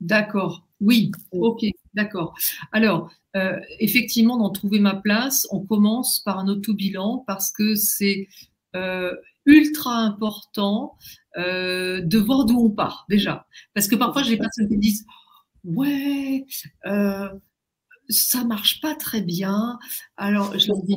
[SPEAKER 2] D'accord. Oui, ok, d'accord. Alors, euh, effectivement, dans Trouver ma place, on commence par un auto-bilan parce que c'est euh, ultra important euh, de voir d'où on part déjà. Parce que parfois, j'ai des personnes qui disent Ouais, euh, ça marche pas très bien. Alors, je leur dis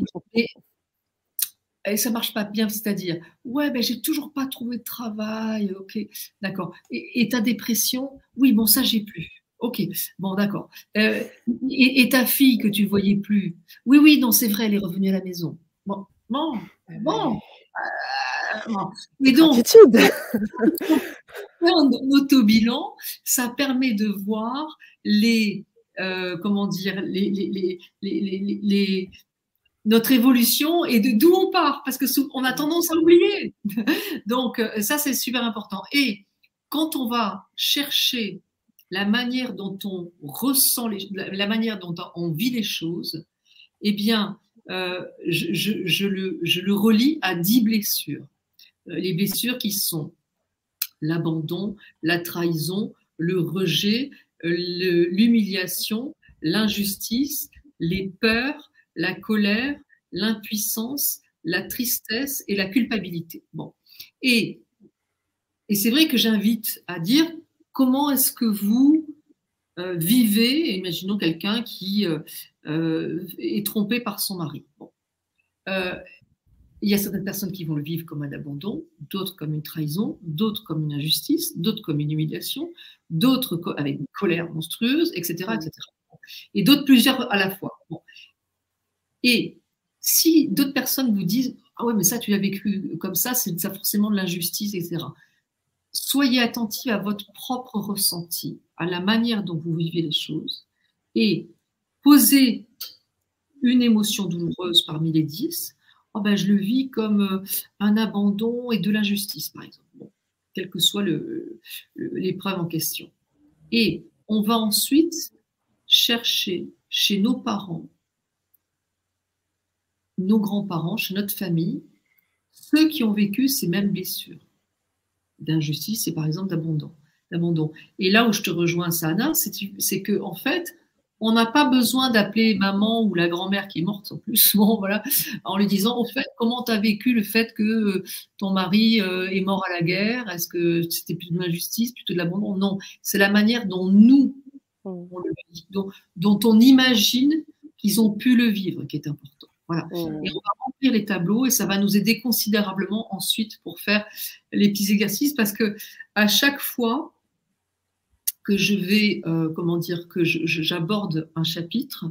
[SPEAKER 2] et, ça marche pas bien, c'est-à-dire Ouais, ben j'ai toujours pas trouvé de travail. Ok, d'accord. Et, ta dépression Oui, bon, ça, j'ai plus. Ok, bon, d'accord. Euh, et, ta fille que tu ne voyais plus Oui, oui, non, c'est vrai, elle est revenue à la maison. Bon, bon, bon.
[SPEAKER 1] Mais donc,
[SPEAKER 2] en auto-bilan, ça permet de voir les, euh, comment dire, les, les, les, notre évolution et de d'où on part, parce que on a tendance à l'oublier. (laughs) Donc, euh, ça, c'est super important. Et quand on va chercher la manière dont on ressent, les, la manière dont on vit les choses, eh bien, euh, je, je, le, je le relie à dix blessures. Euh, les blessures qui sont l'abandon, la trahison, le rejet, l'humiliation, l'injustice, les peurs, la colère, l'impuissance, la tristesse et la culpabilité. Bon. Et, et c'est vrai que j'invite à dire comment est-ce que vous euh, vivez, imaginons quelqu'un qui est trompé par son mari. Bon. Il y a certaines personnes qui vont le vivre comme un abandon, d'autres comme une trahison, d'autres comme une injustice, d'autres comme une humiliation, d'autres avec une colère monstrueuse, etc. etc. Et d'autres plusieurs à la fois. Et si d'autres personnes vous disent Ah ouais, mais ça, tu l'as vécu comme ça, c'est ça forcément de l'injustice, etc. Soyez attentifs à votre propre ressenti, à la manière dont vous vivez les choses, et posez une émotion douloureuse parmi les dix Oh ben, je le vis comme euh, un abandon et de l'injustice, par exemple, quelle que soit l'épreuve en question. Et on va ensuite chercher chez nos parents, nos grands-parents, chez notre famille, ceux qui ont vécu ces mêmes blessures d'injustice et par exemple d'abandon. Et là où je te rejoins, Sana, c'est que en fait, on n'a pas besoin d'appeler maman ou la grand-mère qui est morte en plus, (laughs) bon, voilà, en lui disant, en fait, comment tu as vécu le fait que euh, ton mari euh, est mort à la guerre? Est-ce que c'était plus de l'injustice, plutôt de l'abandon? Non, c'est la manière dont nous, mmh. on le vit, dont, dont on imagine qu'ils ont pu le vivre qui est important. Voilà. Mmh. Et on va remplir les tableaux et ça va nous aider considérablement ensuite pour faire les petits exercices parce que à chaque fois, que je vais, euh, comment dire, que j'aborde un chapitre,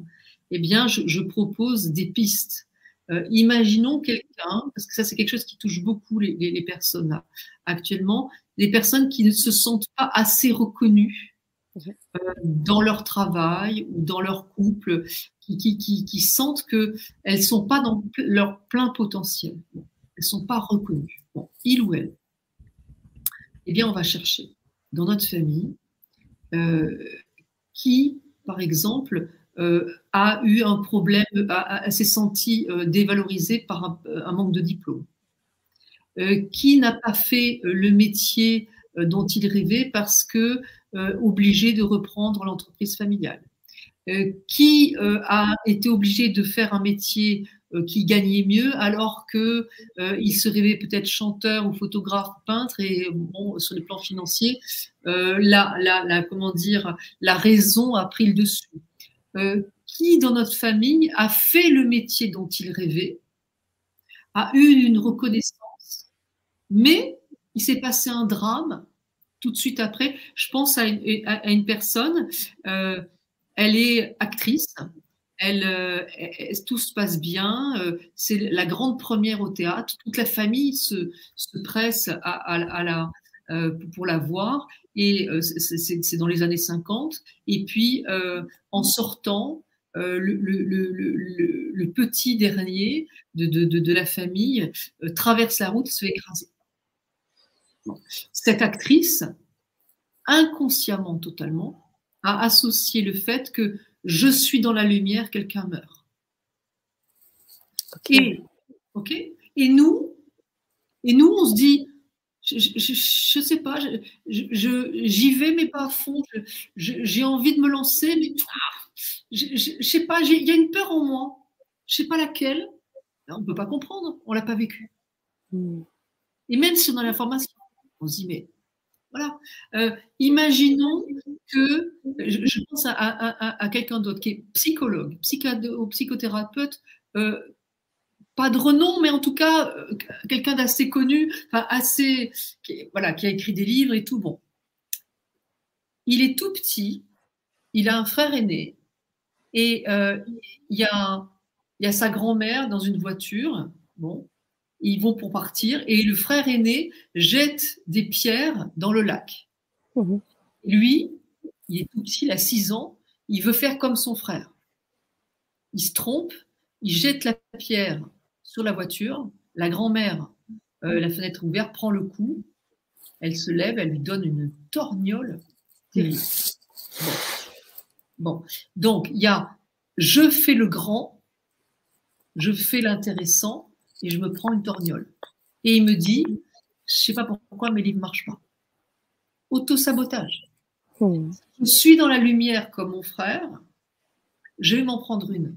[SPEAKER 2] eh bien, je, propose des pistes. Euh, imaginons quelqu'un, parce que ça c'est quelque chose qui touche beaucoup les, personnes là, actuellement, les personnes qui ne se sentent pas assez reconnues euh, dans leur travail ou dans leur couple, qui, sentent qu'elles ne sont pas dans leur plein potentiel. elles ne sont pas reconnues. Bon, il ou elle. Eh bien, on va chercher dans notre famille euh, qui, par exemple, euh, a eu un problème, s'est senti dévalorisé par un, manque de diplôme, qui n'a pas fait le métier dont il rêvait parce que obligé de reprendre l'entreprise familiale, qui a été obligé de faire un métier euh, qui gagnait mieux alors que euh, il se rêvait peut-être chanteur ou photographe ou peintre et bon sur le plan financier euh, la, la, comment dire la raison a pris le dessus. Qui dans notre famille a fait le métier dont il rêvait a eu une reconnaissance mais il s'est passé un drame tout de suite après je pense à une, personne elle est actrice euh, tout se passe bien. Euh, c'est la grande première au théâtre. Toute la famille se, presse euh, pour la voir. Et c'est dans les années 50. Et puis, en sortant, le, petit dernier de, la famille traverse la route, se fait écraser. Cette actrice, inconsciemment totalement, a associé le fait que je suis dans la lumière, quelqu'un meurt. Et, et nous, et nous, on se dit, je ne sais pas, j'y vais, mais pas à fond. J'ai envie de me lancer, mais je ne sais pas, il y a une peur en moi. Je ne sais pas laquelle. On ne peut pas comprendre, on ne l'a pas vécu. Hmm. Et même si on a l'information, on se dit, mais voilà. Euh, imaginons que, je, pense à, quelqu'un d'autre qui est psychologue, psychothérapeute, euh, pas de renom, mais en tout cas, euh, quelqu'un d'assez connu, assez, qui, voilà, qui a écrit des livres et tout. Bon. Il est tout petit, il a un frère aîné, et il y, a, y a sa grand-mère dans une voiture. Bon, ils vont pour partir et le frère aîné jette des pierres dans le lac. Mhm. Lui, il est tout petit, il a 6 ans, il veut faire comme son frère. Il se trompe, il jette la pierre sur la voiture, la grand-mère, euh, la fenêtre ouverte, prend le coup, elle se lève, elle lui donne une torgnole terrible. bon. donc il y a je fais le grand, je fais l'intéressant, et je me prends une torgnole. Et il me dit, je sais pas pourquoi mes livres ne marchent pas. Auto-sabotage. Hmm. Je suis dans la lumière comme mon frère, je vais m'en prendre une.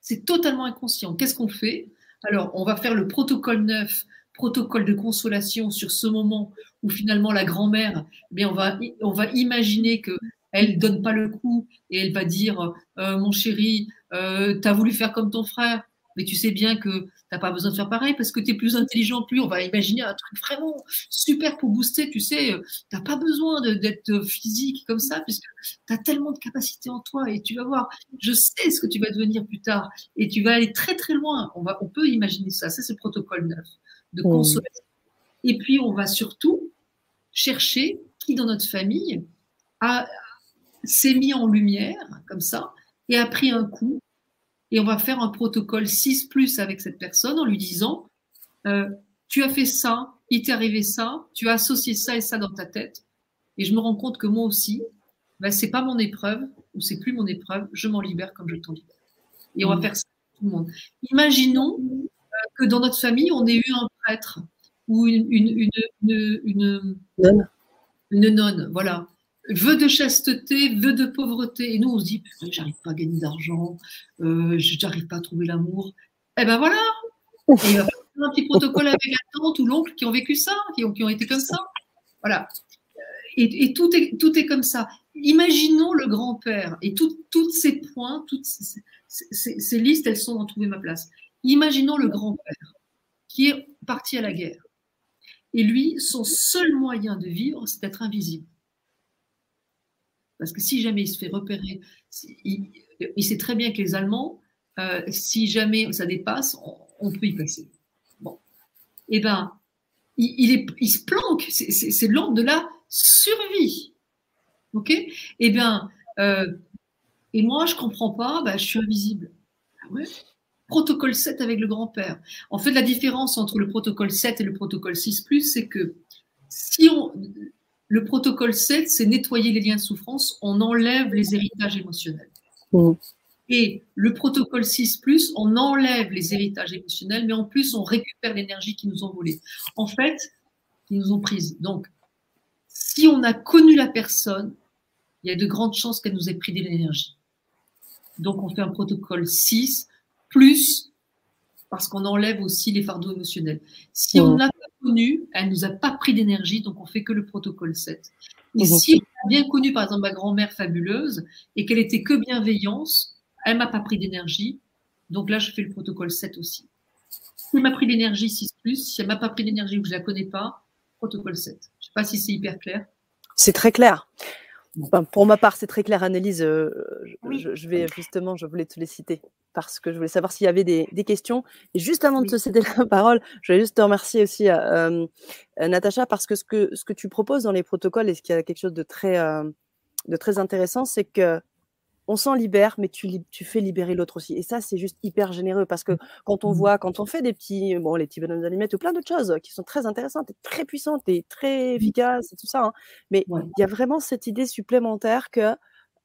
[SPEAKER 2] C'est totalement inconscient. Qu'est-ce qu'on fait? Alors, on va faire le protocole neuf, protocole de consolation sur ce moment où finalement la grand-mère, mais eh on va, on va imaginer que elle donne pas le coup et elle va dire euh, mon chéri, euh, tu as voulu faire comme ton frère, mais tu sais bien que n'as pas besoin de faire pareil parce que tu es plus intelligent, plus on va imaginer un truc vraiment super pour booster. Tu sais, tu n'as pas besoin d'être physique comme ça puisque tu as tellement de capacités en toi et tu vas voir, je sais ce que tu vas devenir plus tard et tu vas aller très très loin. On, va, on peut imaginer ça. Ça, c'est le protocole neuf de mmh. consolation. Et puis, on va surtout chercher qui dans notre famille a, s'est mis en lumière comme ça et a pris un coup et on va faire un protocole 6 plus avec cette personne en lui disant euh, Tu as fait ça, il t'est arrivé ça, tu as associé ça et ça dans ta tête. Et je me rends compte que moi aussi, ben, c'est pas mon épreuve ou c'est plus mon épreuve, je m'en libère comme je t'en libère. Et on va mmh. faire ça tout le monde. Imaginons euh, que dans notre famille, on ait eu un prêtre ou une, une, une, une, une, une nonne, voilà, vœu de chasteté, vœu de pauvreté. Et nous, on se dit, j'arrive pas à gagner d'argent, euh, j'arrive pas à trouver l'amour. Eh ben voilà Et il va faire un petit protocole avec la tante ou l'oncle qui ont vécu ça, qui ont, qui ont été comme ça. Voilà. Et, tout, est, tout est comme ça. Imaginons le grand-père et tous ces points, toutes ces, ces, listes, elles sont dans Trouver ma place. Imaginons le grand-père qui est parti à la guerre. Et lui, son seul moyen de vivre, c'est d'être invisible. Parce que si jamais il se fait repérer, il, sait très bien que les Allemands, euh, si jamais ça dépasse, on, peut y passer. Bon. Eh bien, il, se planque. C'est l'ordre de la survie. OK? Eh bien, euh, et moi, je ne comprends pas, bah, je suis invisible. Ah protocole 7 avec le grand-père. En fait, la différence entre le protocole 7 et le protocole 6, c'est que si on, le protocole 7, c'est nettoyer les liens de souffrance, on enlève les héritages émotionnels. Mm. Et le protocole 6, on enlève les héritages émotionnels, mais en plus, on récupère l'énergie qui nous ont volée. En fait, qui nous ont prise. Donc, si on a connu la personne, il y a de grandes chances qu'elle nous ait pris de l'énergie. Donc, on fait un protocole 6, plus parce qu'on enlève aussi les fardeaux émotionnels. Si on n'a pas connu, elle nous a pas pris d'énergie, donc on fait que le protocole 7. Et si on a bien connu, par exemple, ma grand-mère fabuleuse, et qu'elle était que bienveillance, elle m'a pas pris d'énergie, donc là, je fais le protocole 7 aussi. Si elle m'a pris d'énergie 6+, si elle m'a pas pris d'énergie ou que je la connais pas, protocole 7. Je sais pas si c'est hyper clair.
[SPEAKER 1] C'est très clair pour ma part, c'est très clair, Annelise. Euh, je, vais justement, je voulais te les citer parce que je voulais savoir s'il y avait des, questions. Et juste avant de te céder la parole, je voulais juste te remercier aussi, euh, euh, Natacha, parce que ce, que ce que tu proposes dans les protocoles et ce qui a quelque chose de très, de très intéressant, c'est que on s'en libère, mais tu, tu fais libérer l'autre aussi. Et ça, c'est juste hyper généreux parce que mmh. quand on mmh. voit, quand on fait des petits, bon, les petits bonhommes d'allumettes ou plein d'autres choses qui sont très intéressantes et très puissantes et très mmh. efficaces et tout ça, hein, mais il y a vraiment cette idée supplémentaire que,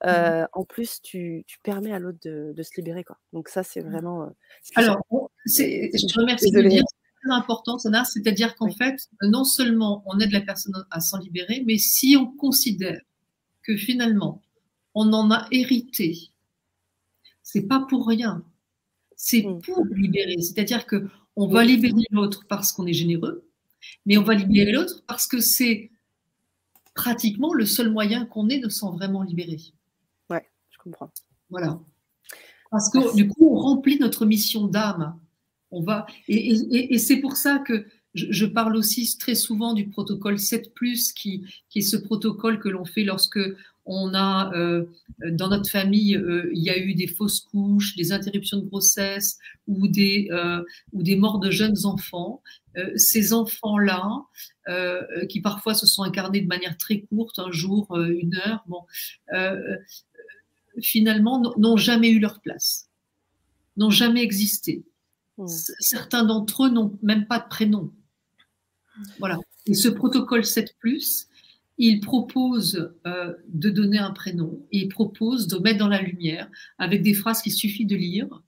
[SPEAKER 1] euh, en plus, tu, tu permets à l'autre de, de, se libérer. Quoi. Donc, ça, c'est vraiment. Euh,
[SPEAKER 2] Alors, je te remercie de dire, c'est très important, Sana, c'est-à-dire qu'en fait, non seulement on aide la personne à s'en libérer, mais si on considère que finalement, on en a hérité. C'est pas pour rien. C'est mm. pour libérer. C'est-à-dire que on va libérer l'autre parce qu'on est généreux, Mais on va libérer l'autre parce que c'est pratiquement le seul moyen qu'on ait de s'en vraiment libérer.
[SPEAKER 1] Ouais, je comprends.
[SPEAKER 2] Voilà. Parce que du coup, on remplit notre mission d'âme. On va et, c'est pour ça que je, parle aussi très souvent du protocole 7 qui, qui est ce protocole que l'on fait lorsque on a euh, dans notre famille, euh, il y a eu des fausses couches, des interruptions de grossesse ou des, euh, ou des morts de jeunes enfants. ces enfants-là, qui parfois se sont incarnés de manière très courte, un jour, une heure, bon, finalement n'ont jamais eu leur place, n'ont jamais existé. Mmh. Certains d'entre eux n'ont même pas de prénom. Voilà. Et ce protocole 7, il propose euh, de donner un prénom et il propose de mettre dans la lumière avec des phrases qu'il suffit de lire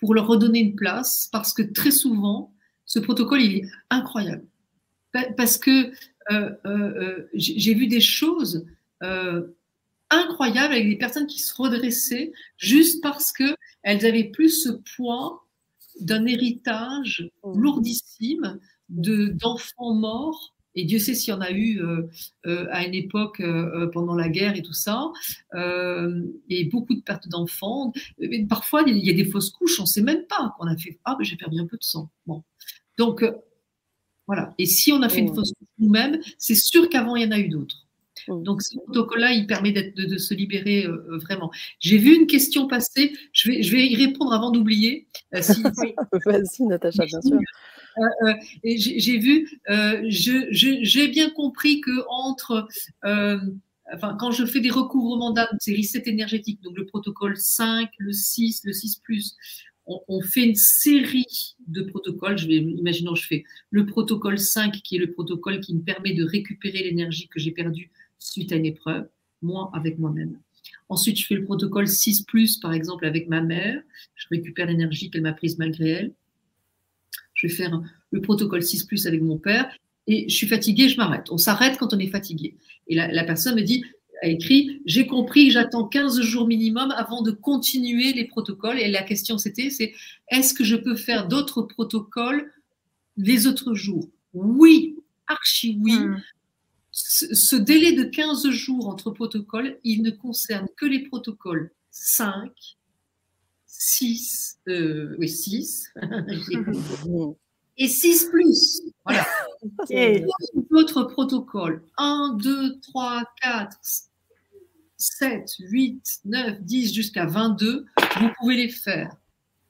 [SPEAKER 2] pour leur redonner une place parce que très souvent, ce protocole, il est incroyable. Parce que euh, euh, j'ai vu des choses incroyables avec des personnes qui se redressaient juste parce qu'elles avaient plus ce poids d'un héritage mmh. lourdissime d'enfants morts et Dieu sait s'il y en a eu euh, euh, à une époque euh, pendant la guerre et tout ça. et beaucoup de pertes d'enfants. Parfois, il y a des fausses couches, on ne sait même pas qu'on a fait. Ah, j'ai perdu un peu de sang. Bon. Donc, voilà. Et si on a fait une fausse couche nous-mêmes, c'est sûr qu'avant, il y en a eu d'autres. Donc, ce protocole-là, il permet de, de, se libérer vraiment. J'ai vu une question passer, je vais, je vais y répondre avant d'oublier.
[SPEAKER 1] Si, (laughs) Vas-y, Natacha, bien sûr.
[SPEAKER 2] Euh, euh, j'ai vu, euh, j'ai bien compris que entre Enfin, quand je fais des recouvrements d'âme, c'est reset énergétique, donc le protocole 5, le 6, le 6 on, fait une série de protocoles. Je vais, imaginons, je fais le protocole 5, qui est le protocole qui me permet de récupérer l'énergie que j'ai perdue suite à une épreuve, moi avec moi-même. Ensuite, je fais le protocole 6, par exemple, avec ma mère. Je récupère l'énergie qu'elle m'a prise malgré elle je vais faire le protocole 6 plus avec mon père et je suis fatiguée, je m'arrête. On s'arrête quand on est fatigué. Et la, personne me dit, a écrit, j'ai compris, j'attends 15 jours minimum avant de continuer les protocoles. Et la question c'était, c'est est-ce que je peux faire d'autres protocoles les autres jours? Oui, archi oui. Hmm. Ce, délai de 15 jours entre protocoles, il ne concerne que les protocoles 5, 6, euh, oui, 6, (laughs) et 6 plus. Voilà. Votre protocole, 1, 2, 3, 4, 7, 8, 9, 10 jusqu'à 22, vous pouvez les faire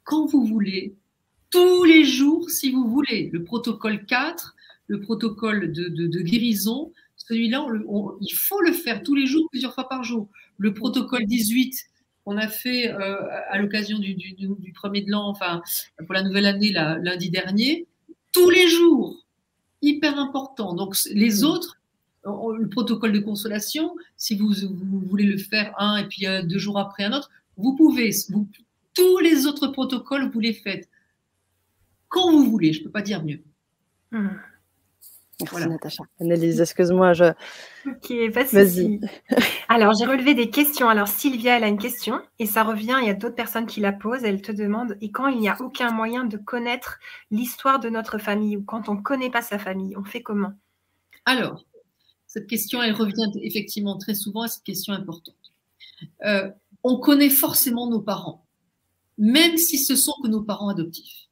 [SPEAKER 2] quand vous voulez, tous les jours si vous voulez. Le protocole 4, le protocole de, de, guérison, celui-là, il faut le faire tous les jours, plusieurs fois par jour. Le protocole 18, on a fait euh, à l'occasion du, premier de l'an, enfin pour la nouvelle année lundi dernier, tous les jours, hyper important. Donc les autres, le protocole de consolation, si vous, voulez le faire un et puis euh, deux jours après un autre, vous pouvez. tous les autres protocoles, vous les faites quand vous voulez. Je ne peux pas dire mieux.
[SPEAKER 1] Mmh. Merci Natacha. Annelise, excuse-moi, je.
[SPEAKER 3] Ok, pas de Vas-y. Alors, j'ai relevé des questions. Alors, Sylvia, elle a une question et ça revient. Il y a d'autres personnes qui la posent. Elle te demande et quand il n'y a aucun moyen de connaître l'histoire de notre famille ou quand on ne connaît pas sa famille, on fait comment?
[SPEAKER 2] Alors, cette question, elle revient effectivement très souvent à cette question importante. Euh, on connaît forcément nos parents, même si ce sont que nos parents adoptifs.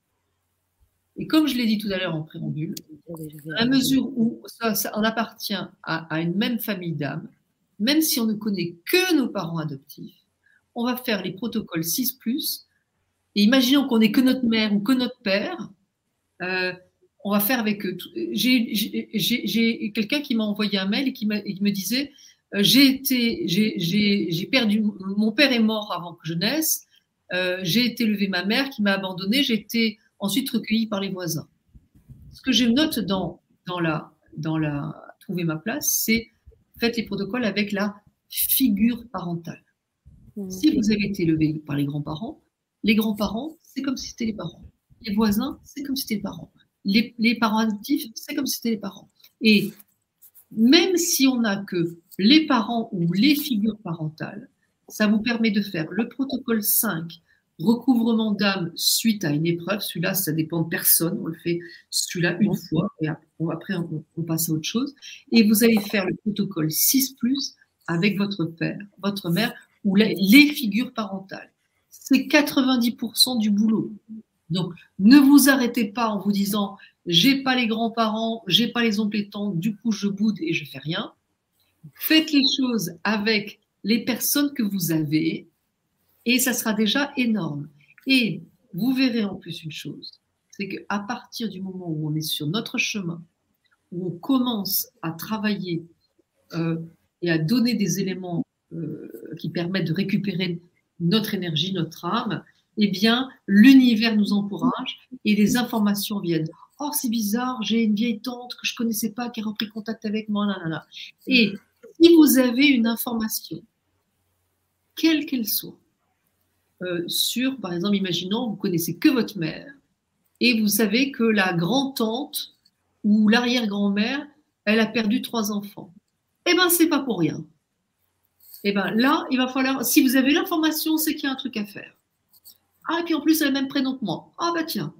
[SPEAKER 2] Et comme je l'ai dit tout à l'heure en préambule, à mesure où ça, on appartient à, une même famille d'âmes, même si on ne connaît que nos parents adoptifs, on va faire les protocoles 6 et imaginons qu'on n'ait que notre mère ou que notre père, euh, on va faire avec eux. J'ai quelqu'un qui m'a envoyé un mail et qui, me disait euh, j'ai perdu, mon père est mort avant que je naisse, euh, j'ai été élevé ma mère qui m'a abandonné, j'ai été ensuite recueilli par les voisins. Ce que je note dans, dans, la, dans la trouver ma place, c'est faites les protocoles avec la figure parentale. Mmh. Si vous avez été élevé par les grands-parents, les grands-parents, c'est comme si c'était les parents. Les voisins, c'est comme si c'était les parents. Les, les parents adoptifs, c'est comme si c'était les parents. Et même si on n'a que les parents ou les figures parentales, ça vous permet de faire le protocole 5 recouvrement d'âme suite à une épreuve. Celui-là, ça dépend de personne. On le fait celui-là une fois et après, on, passe à autre chose. Et vous allez faire le protocole 6 avec votre père, votre mère ou les, figures parentales. C'est 90% du boulot. Donc, ne vous arrêtez pas en vous disant j'ai pas les grands-parents, j'ai pas les oncles et tantes, du coup je boude et je fais rien. Faites les choses avec les personnes que vous avez et ça sera déjà énorme. Et vous verrez en plus une chose, c'est qu'à partir du moment où on est sur notre chemin, où on commence à travailler euh, et à donner des éléments euh, qui permettent de récupérer notre énergie, notre âme, eh bien, l'univers nous encourage et les informations viennent. Oh, c'est bizarre, j'ai une vieille tante que je connaissais pas qui a repris contact avec moi. Et si vous avez une information, quelle qu'elle soit, euh, sur, par exemple, imaginons, vous connaissez que votre mère et vous savez que la grand-tante ou l'arrière-grand-mère, elle a perdu trois enfants. Eh ben, c'est pas pour rien. Eh ben, là, il va falloir, si vous avez l'information, c'est qu'il y a un truc à faire. Ah, et puis en plus, elle a le même prénom que moi. Ah, bah tiens.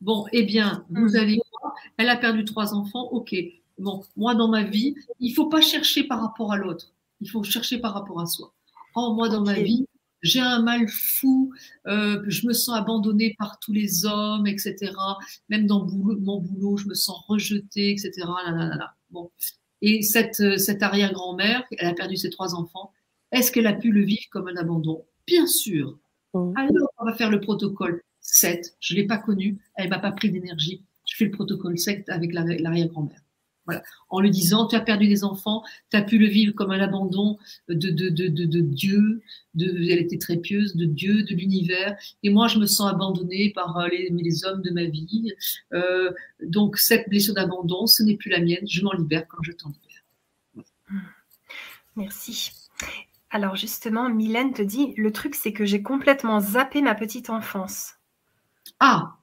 [SPEAKER 2] Bon, eh bien, vous hmm. allez voir, elle a perdu trois enfants, ok. Bon, moi, dans ma vie, il faut pas chercher par rapport à l'autre. Il faut chercher par rapport à soi. Oh, moi, dans ma vie, j'ai un mal fou, euh, je me sens abandonnée par tous les hommes, etc. Même dans mon boulot, je me sens rejetée, etc. Là, là, là, bon. Et cette, euh, cette arrière-grand-mère, elle a perdu ses trois enfants. Est-ce qu'elle a pu le vivre comme un abandon? Bien sûr. Mmh. Alors, on va faire le protocole 7. Je ne l'ai pas connu, elle m'a pas pris d'énergie. Je fais le protocole 7 avec l'arrière-grand-mère. Voilà. En lui disant, tu as perdu des enfants, tu as pu le vivre comme un abandon de, de, de, de, Dieu, de, elle était très pieuse, de Dieu, de l'univers, et moi je me sens abandonnée par euh, les, les hommes de ma vie. Euh, donc cette blessure d'abandon, ce n'est plus la mienne, je m'en libère quand je t'en libère.
[SPEAKER 3] Merci. Alors justement, Mylène te dit, le truc c'est que j'ai complètement zappé ma petite enfance.
[SPEAKER 2] Ah,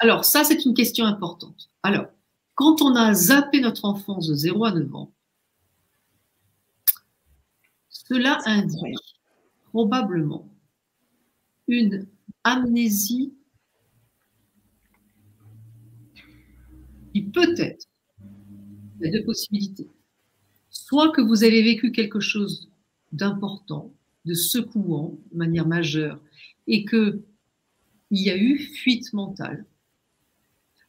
[SPEAKER 2] alors ça c'est une question importante. Alors, quand on a zappé notre enfance de 0 à 9 ans, cela indique probablement une amnésie qui peut-être, il y a deux possibilités. Soit que vous avez vécu quelque chose d'important, de secouant de manière majeure, et qu'il y a eu fuite mentale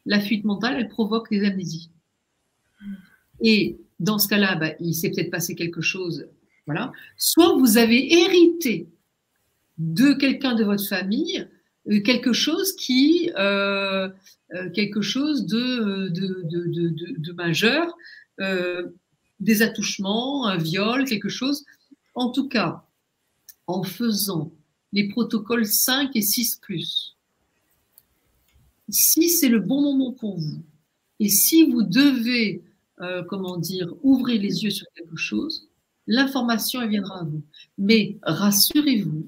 [SPEAKER 2] la fuite mentale, elle provoque des amnésies. Et dans ce cas-là, bah, il s'est peut-être passé quelque chose. Voilà. Soit vous avez hérité de quelqu'un de votre famille euh, quelque chose qui, euh, euh, quelque chose de, de, majeur, des attouchements, un viol, quelque chose. En tout cas, en faisant les protocoles 5 et 6 si c'est le bon moment pour vous, et si vous devez, euh, comment dire, ouvrir les yeux sur quelque chose, l'information, viendra à vous. Mais rassurez-vous,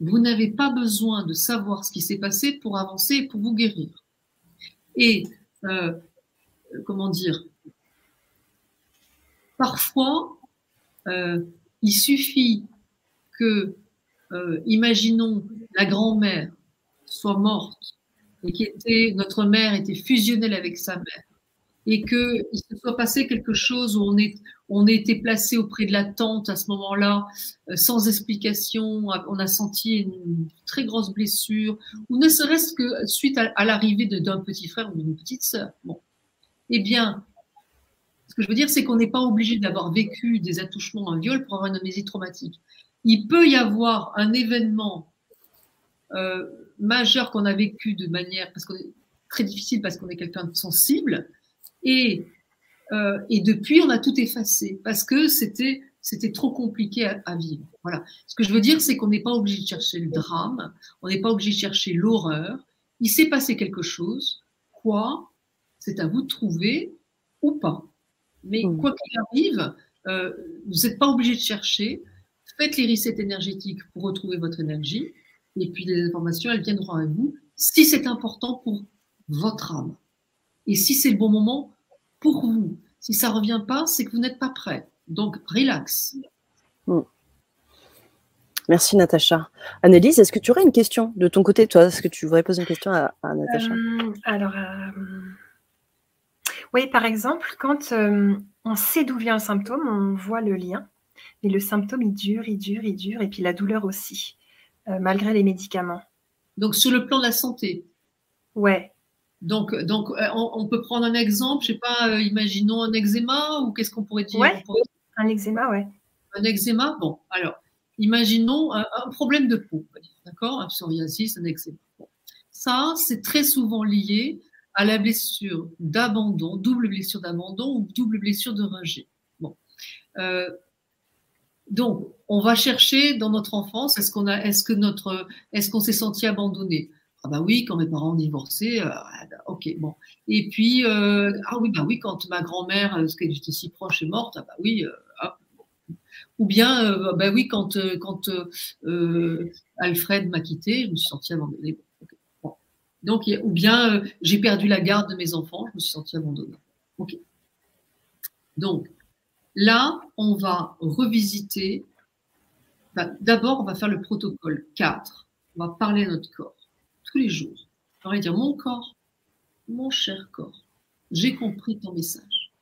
[SPEAKER 2] vous n'avez pas besoin de savoir ce qui s'est passé pour avancer et pour vous guérir. Et, euh, comment dire, parfois, euh, il suffit que, imaginons, la grand-mère soit morte et qui était, notre mère était fusionnelle avec sa mère, et qu'il se soit passé quelque chose où on, est, on a été placé auprès de la tante à ce moment-là, euh, sans explication, on a senti une très grosse blessure, ou ne serait-ce que suite à, l'arrivée d'un petit frère ou d'une petite sœur. Bon. Eh bien, ce que je veux dire, c'est qu'on n'est pas obligé d'avoir vécu des attouchements, un viol pour avoir une amnésie traumatique. Il peut y avoir un événement majeur qu'on a vécu de manière, parce qu'on est très difficile, parce qu'on est quelqu'un de sensible, et, euh, et depuis, on a tout effacé, parce que c'était c'était trop compliqué à, vivre. Voilà. Ce que je veux dire, c'est qu'on n'est pas obligé de chercher le drame, on n'est pas obligé de chercher l'horreur. Il s'est passé quelque chose, quoi C'est à vous de trouver ou pas. Mais mmh. quoi qu'il arrive, euh, vous n'êtes pas obligé de chercher. Faites les resets énergétiques pour retrouver votre énergie et puis les informations, elles viendront à vous si c'est important pour votre âme. Et si c'est le bon moment pour vous. Si ça ne revient pas, c'est que vous n'êtes pas prêt. Donc, relax.
[SPEAKER 1] Hmm. Merci Natacha. Annelise, est-ce que tu aurais une question de ton côté, toi? Est-ce que tu voudrais poser une question à, Natacha?
[SPEAKER 3] Euh, Alors, euh, oui, par exemple, quand euh, on sait d'où vient le symptôme, on voit le lien, mais le symptôme, il dure, il dure, il dure, et puis la douleur aussi, malgré les médicaments.
[SPEAKER 2] Donc, sur le plan de la santé
[SPEAKER 3] Ouais.
[SPEAKER 2] Donc, donc on, peut prendre un exemple, je sais pas, imaginons un eczéma, ou qu'est-ce qu'on pourrait dire?
[SPEAKER 3] Ouais, un eczéma, ouais.
[SPEAKER 2] Un eczéma, bon, alors, imaginons un, problème de peau, d'accord? Un psoriasis, un eczéma. Ça, c'est très souvent lié à la blessure d'abandon, double blessure d'abandon ou double blessure de rejet. Bon. Euh, donc, on va chercher dans notre enfance, est-ce qu'on a, est-ce que notre, est-ce qu'on s'est senti abandonné? Ah bah oui, quand mes parents ont divorcé, euh, ah bah, ok, bon. Et puis, euh, ah oui, bah oui, quand ma grand-mère, parce qu'elle était si proche, est morte, ah bah oui, ou bien, euh, bah oui, quand, euh, quand euh, Alfred m'a quitté, je me suis sentie abandonnée. Donc, ou bien j'ai perdu la garde de mes enfants, je me suis sentie abandonnée. Ok. Donc, là, on va revisiter. D'abord, on va faire le protocole 4. On va parler à notre corps tous les jours. On va dire Mon corps, mon cher corps, j'ai compris ton message.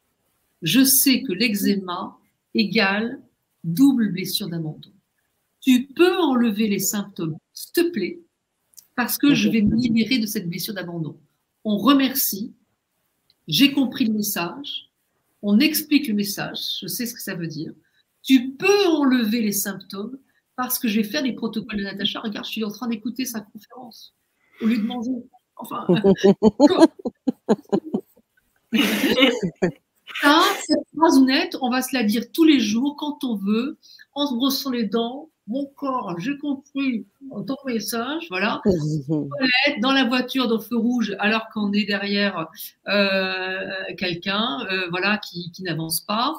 [SPEAKER 2] Je sais que l'eczéma égale double blessure d'abandon. Tu peux enlever les symptômes, s'il te plaît, parce que je vais me libérer de cette blessure d'abandon. On remercie, j'ai compris le message, on explique le message, je sais ce que ça veut dire. Tu peux enlever les symptômes parce que je vais faire des protocoles de Natacha. Regarde, je suis en train d'écouter sa conférence au lieu de manger. Enfin. Ça, (laughs) cette phrase nette, on va se la dire tous les jours, quand on veut, en se brossant les dents. Mon corps, j'ai compris ton message, voilà. (laughs) Dans la voiture, dans le feu rouge, alors qu'on est derrière euh, quelqu'un, euh, voilà, qui, n'avance pas.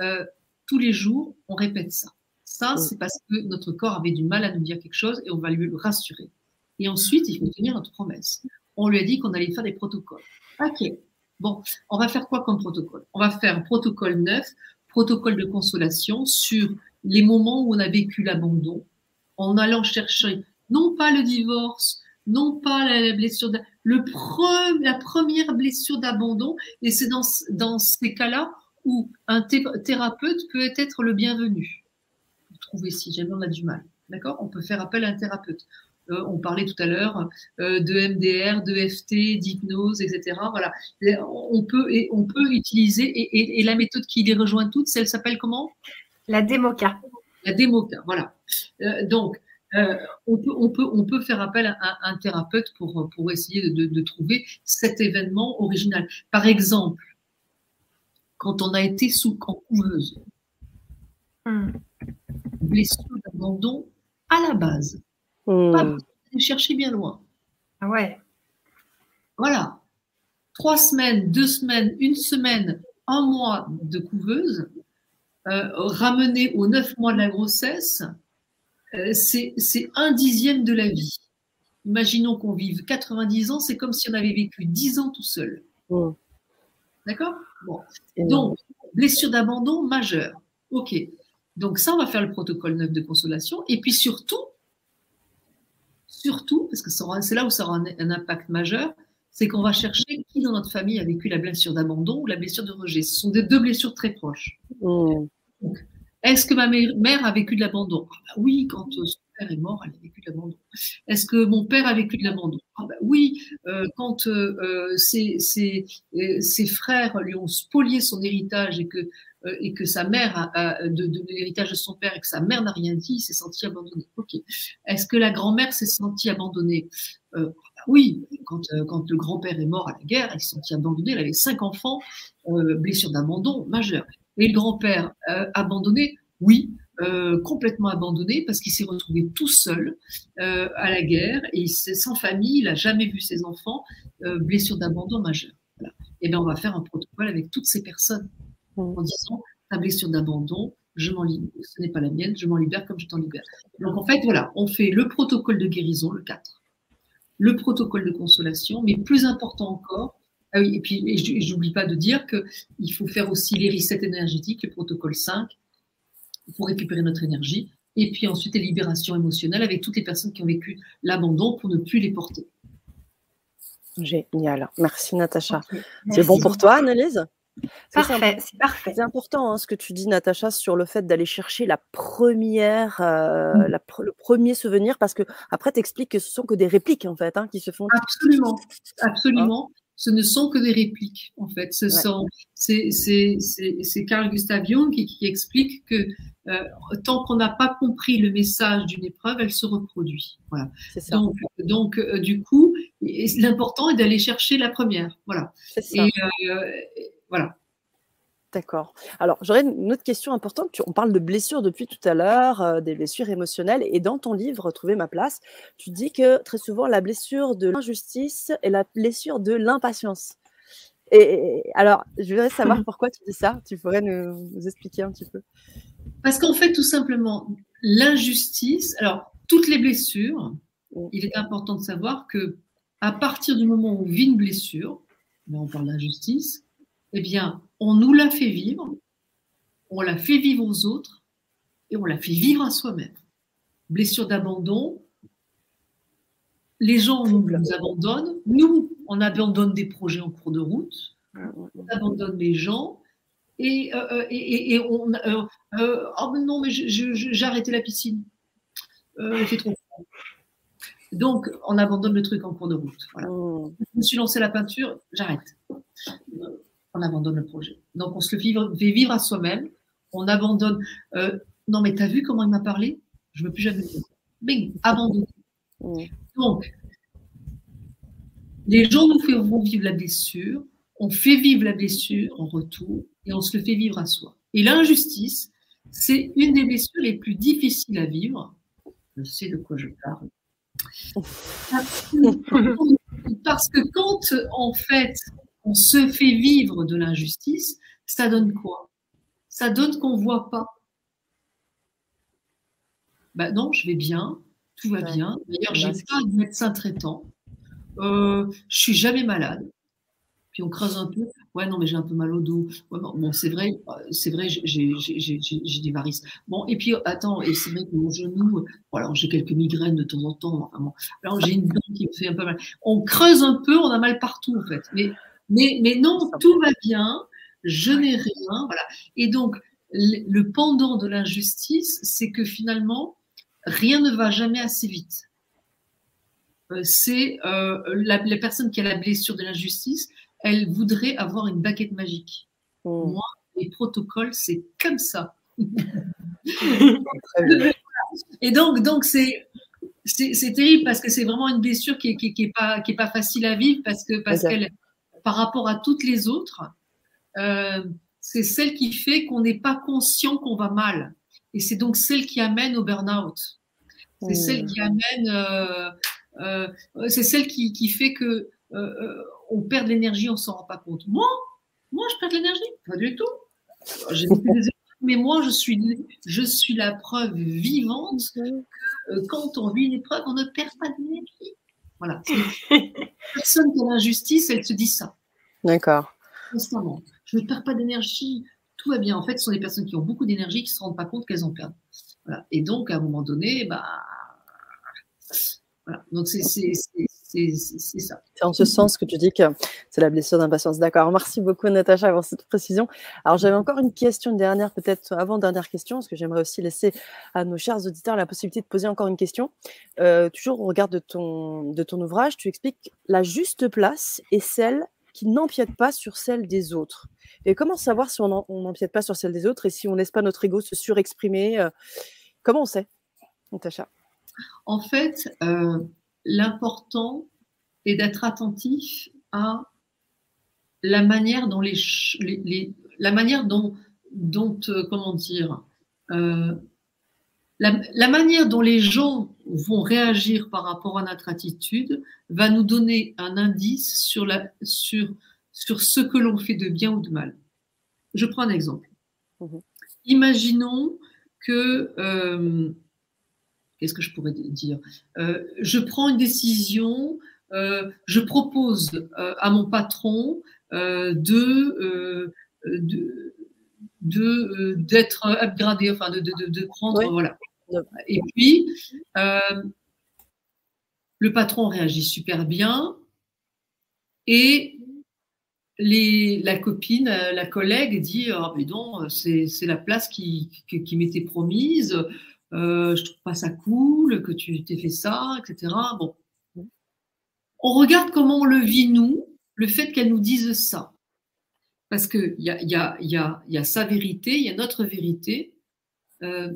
[SPEAKER 2] Euh, tous les jours, on répète ça. Ça, c'est parce que notre corps avait du mal à nous dire quelque chose et on va lui le rassurer. Et ensuite, il faut tenir notre promesse. On lui a dit qu'on allait faire des protocoles. Ok, Bon, on va faire quoi comme protocole? On va faire un protocole neuf, protocole de consolation sur les moments où on a vécu l'abandon, en allant chercher non pas le divorce, non pas la blessure, le la première blessure d'abandon, et c'est dans, ces cas-là où un thérapeute peut être le bienvenu. Vous trouvez si jamais on a du mal. D'accord? On peut faire appel à un thérapeute. Euh, on parlait tout à l'heure euh, de MDR, de FT, d'hypnose, etc. Voilà, on peut et utiliser et, la méthode qui les rejoint toutes, celle s'appelle comment?
[SPEAKER 3] La démoca.
[SPEAKER 2] La démoca, voilà. Euh, donc on, peut, on, peut, on peut faire appel à un, thérapeute pour, pour essayer de, trouver cet événement original. Par exemple, quand on a été sous en couveuse, hmm. blessure d'abandon à la base. Pas de chercher bien loin.
[SPEAKER 3] Ah ouais.
[SPEAKER 2] Voilà. Trois semaines, deux semaines, une semaine, un mois de couveuse, euh, ramené aux neuf mois de la grossesse, euh, c'est un dixième de la vie. Imaginons qu'on vive 90 ans, c'est comme si on avait vécu 10 ans tout seul. Hmm. D'accord? Bon. Donc, blessure d'abandon majeure. OK. Donc ça, on va faire le protocole neuf de consolation. Et puis surtout, surtout, parce que c'est là où ça aura un, impact majeur, c'est qu'on va chercher qui dans notre famille a vécu la blessure d'abandon ou la blessure de rejet. Ce sont des deux blessures très proches. Mmh. Est-ce que ma mère a vécu de l'abandon? Ah bah Oui, quand euh, son père est mort, elle a vécu de l'abandon. Est-ce que mon père a vécu de l'abandon? Ah bah Oui, euh, quand euh, ses, frères lui ont spolié son héritage et que sa mère de, l'héritage de son père et que sa mère n'a rien dit, il s'est senti abandonné. Est-ce que la grand-mère s'est sentie abandonnée? Euh, Oui. Quand, quand le grand-père est mort à la guerre, elle s'est sentie abandonnée. Elle avait cinq enfants, blessure d'abandon majeure. Et le grand-père abandonné Oui. complètement abandonné parce qu'il s'est retrouvé tout seul à la guerre et sans famille, il n'a jamais vu ses enfants, blessure d'abandon majeure. Et bien on va faire un protocole avec toutes ces personnes en disant ta blessure d'abandon, je m'en libère, ce n'est pas la mienne, je m'en libère comme je t'en libère. Donc en fait, voilà, on fait le protocole de guérison, le 4, le protocole de consolation, mais plus important encore, ah oui, et puis et j'oublie pas de dire qu'il faut faire aussi les resets énergétiques, le protocole 5, pour récupérer notre énergie. et puis ensuite les libérations émotionnelles avec toutes les personnes qui ont vécu l'abandon pour ne plus les porter.
[SPEAKER 1] Génial. Merci Natacha. C'est bon pour toi, Annelise
[SPEAKER 3] Parfait, c'est parfait.
[SPEAKER 1] C'est important hein, ce que tu dis, Natacha, sur le fait d'aller chercher la première, euh, mmh. le premier souvenir, parce que après, tu expliques que ce sont que des répliques, en fait, hein, qui se font.
[SPEAKER 2] Absolument, absolument. Ce ne sont que des répliques, en fait. Ce sont, c'est, Carl Gustav Jung qui, explique que euh, tant qu'on n'a pas compris le message d'une épreuve, elle se reproduit. Voilà. Ça. Donc, donc euh, du coup, l'important est d'aller chercher la première. Voilà. Et, voilà.
[SPEAKER 1] D'accord. Alors, j'aurais une autre question importante. On parle de blessures depuis tout à l'heure, euh, des blessures émotionnelles. Et dans ton livre, Trouver ma place, tu dis que très souvent, la blessure de l'injustice est la blessure de l'impatience. Et alors, je voudrais savoir (laughs) pourquoi tu dis ça. Tu pourrais nous, expliquer un petit peu.
[SPEAKER 2] Parce qu'en fait, tout simplement, l'injustice, alors, toutes les blessures, il est important de savoir que à partir du moment où on vit une blessure, là on parle d'injustice, eh bien, on nous l'a fait vivre, on l'a fait vivre aux autres et on l'a fait vivre à soi-même. Blessure d'abandon, les gens nous, abandonnent, nous, on abandonne des projets en cours de route, on abandonne les gens et, euh, euh, et, on. Euh, oh non, mais j'ai arrêté la piscine. il fait trop froid. Donc, on abandonne le truc en cours de route. Oh. Je me suis lancé la peinture, j'arrête on abandonne le projet. Donc, on se le fait vivre à soi-même. On abandonne. Euh, non, mais t'as vu comment il m'a parlé? Je ne veux plus jamais dire. Bing, abandonne. Donc, les gens nous font vivre la blessure, on fait vivre la blessure en retour et on se le fait vivre à soi. Et l'injustice, c'est une des blessures les plus difficiles à vivre. Je sais de quoi je parle. Parce que quand, en fait, on se fait vivre de l'injustice, ça donne quoi? Ça donne qu'on ne voit pas. Ben non, je vais bien, tout va bien. D'ailleurs, j'ai pas de médecin traitant. Euh, je suis jamais malade. Puis on creuse un peu. Ouais, non, mais j'ai un peu mal au dos. bon, c'est vrai, c'est vrai, j'ai des varices. Bon, et puis attends, et c'est vrai que mon genou, alors j'ai quelques migraines de temps en temps. alors j'ai une dent qui me fait un peu mal. On creuse un peu, on a mal partout en fait. Mais mais, mais non, tout va bien, je n'ai rien. Voilà. Et donc, le pendant de l'injustice, c'est que finalement, rien ne va jamais assez vite. Euh, c'est euh, la, personne qui a la blessure de l'injustice, elle voudrait avoir une baguette magique. Oh. Moi, les protocoles, c'est comme ça. Et donc, donc c'est c'est terrible parce que c'est vraiment une blessure qui n'est qui, qui est pas qui est pas facile à vivre parce que parce qu'elle par rapport à toutes les autres, euh, c'est celle qui fait qu'on n'est pas conscient qu'on va mal. Et c'est donc celle qui amène au burn-out. C'est celle qui amène, euh, euh, c'est celle qui, qui, fait que on perd de l'énergie, on s'en rend pas compte. Moi, moi, je perds de l'énergie, pas du tout. mais moi, je suis, je suis la preuve vivante que quand on vit une épreuve, on ne perd pas d'énergie. Voilà. (laughs) Personne qui a l'injustice, elle se dit ça.
[SPEAKER 1] D'accord.
[SPEAKER 2] Constamment. Je ne perds pas d'énergie. Tout va bien. En fait, ce sont des personnes qui ont beaucoup d'énergie qui ne se rendent pas compte qu'elles ont perdu. Voilà. Et donc, à un moment donné, bah, voilà. Donc, c'est c'est ça.
[SPEAKER 1] C'est en ce sens que tu dis que c'est la blessure d'impatience. D'accord. Merci beaucoup, Natacha, pour cette précision. Alors, j'avais encore une question, une dernière, peut-être avant-dernière question, parce que j'aimerais aussi laisser à nos chers auditeurs la possibilité de poser encore une question. Euh, toujours au regard de ton, de ton ouvrage, tu expliques la juste place est celle qui n'empiète pas sur celle des autres. Et comment savoir si on n'empiète pas sur celle des autres et si on ne laisse pas notre ego se surexprimer? Euh, Comment on sait, Natacha?
[SPEAKER 2] En fait, euh, l'important est d'être attentif à la manière dont les, la manière dont, dont euh, comment dire euh, la, manière dont les gens vont réagir par rapport à notre attitude va nous donner un indice sur, la, sur, sur ce que l'on fait de bien ou de mal. Je prends un exemple. Mmh Imaginons que euh, qu'est-ce que je pourrais dire? Euh, Je prends une décision, euh, je propose euh, à mon patron de, d'être upgradé, enfin de, de, de, prendre, voilà. Et puis, le patron réagit super bien et les, la copine, la collègue dit oh, mais non, c'est la place qui, qui, m'était promise, euh, je trouve pas ça cool que tu t'aies fait ça, etc. Bon. On regarde comment on le vit, nous, le fait qu'elle nous dise ça. Parce qu'il y a, y, a, sa vérité, il y a notre vérité. Euh,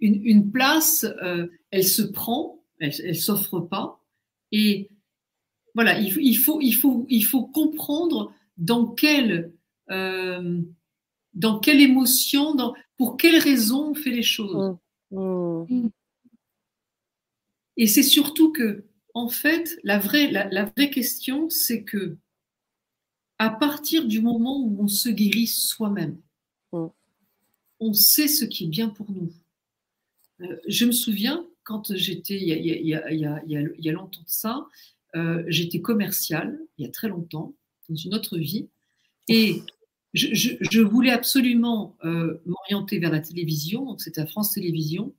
[SPEAKER 2] une, place, euh, elle se prend, elle ne s'offre pas. Et voilà, il, il, faut, il, il comprendre dans quelle, dans quelle émotion, dans, pour quelles raisons on fait les choses? Mmh. Mmh. Et c'est surtout que, en fait, la vraie, la, la vraie question, c'est que à partir du moment où on se guérit soi-même, mm. on sait ce qui est bien pour nous. Euh, je me souviens, quand j'étais, il, y a longtemps de ça, euh, j'étais commerciale, il y a très longtemps, dans une autre vie, et je, voulais absolument euh, m'orienter vers la télévision, donc c'était à France Télévisions,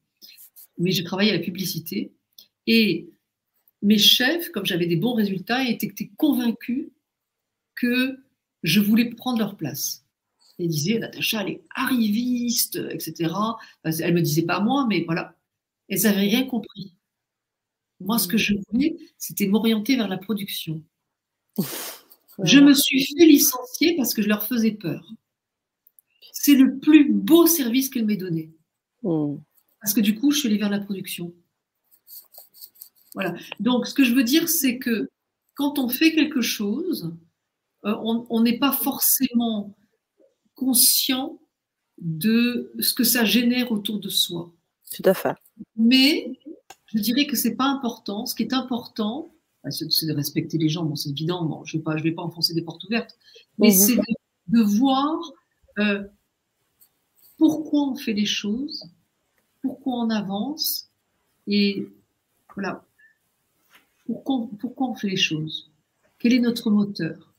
[SPEAKER 2] mais j'ai travaillé à la publicité, et mes chefs, comme j'avais des bons résultats, étaient convaincus que je voulais prendre leur place. Elle disait, Natacha, elle est arriviste, etc. Elle me disait pas moi, mais voilà. Elles n'avaient rien compris. Moi, ce que je voulais, c'était m'orienter vers la production. Je me suis fait licencier parce que je leur faisais peur. C'est le plus beau service qu'elle m'ait donné. Hmm. Parce que du coup, je suis allée vers la production. Voilà. Donc, ce que je veux dire, c'est que quand on fait quelque chose, euh, on n'est pas forcément conscient de ce que ça génère autour de soi.
[SPEAKER 1] Tout à fait.
[SPEAKER 2] Mais je dirais que c'est pas important. Ce qui est important, c'est de respecter les gens. Bon, c'est évident. je ne vais, pas, vais pas enfoncer des portes ouvertes. Mais c'est de, voir euh, pourquoi on fait les choses, pourquoi on avance et voilà. Pourquoi, pourquoi on fait les choses? Quel est notre moteur?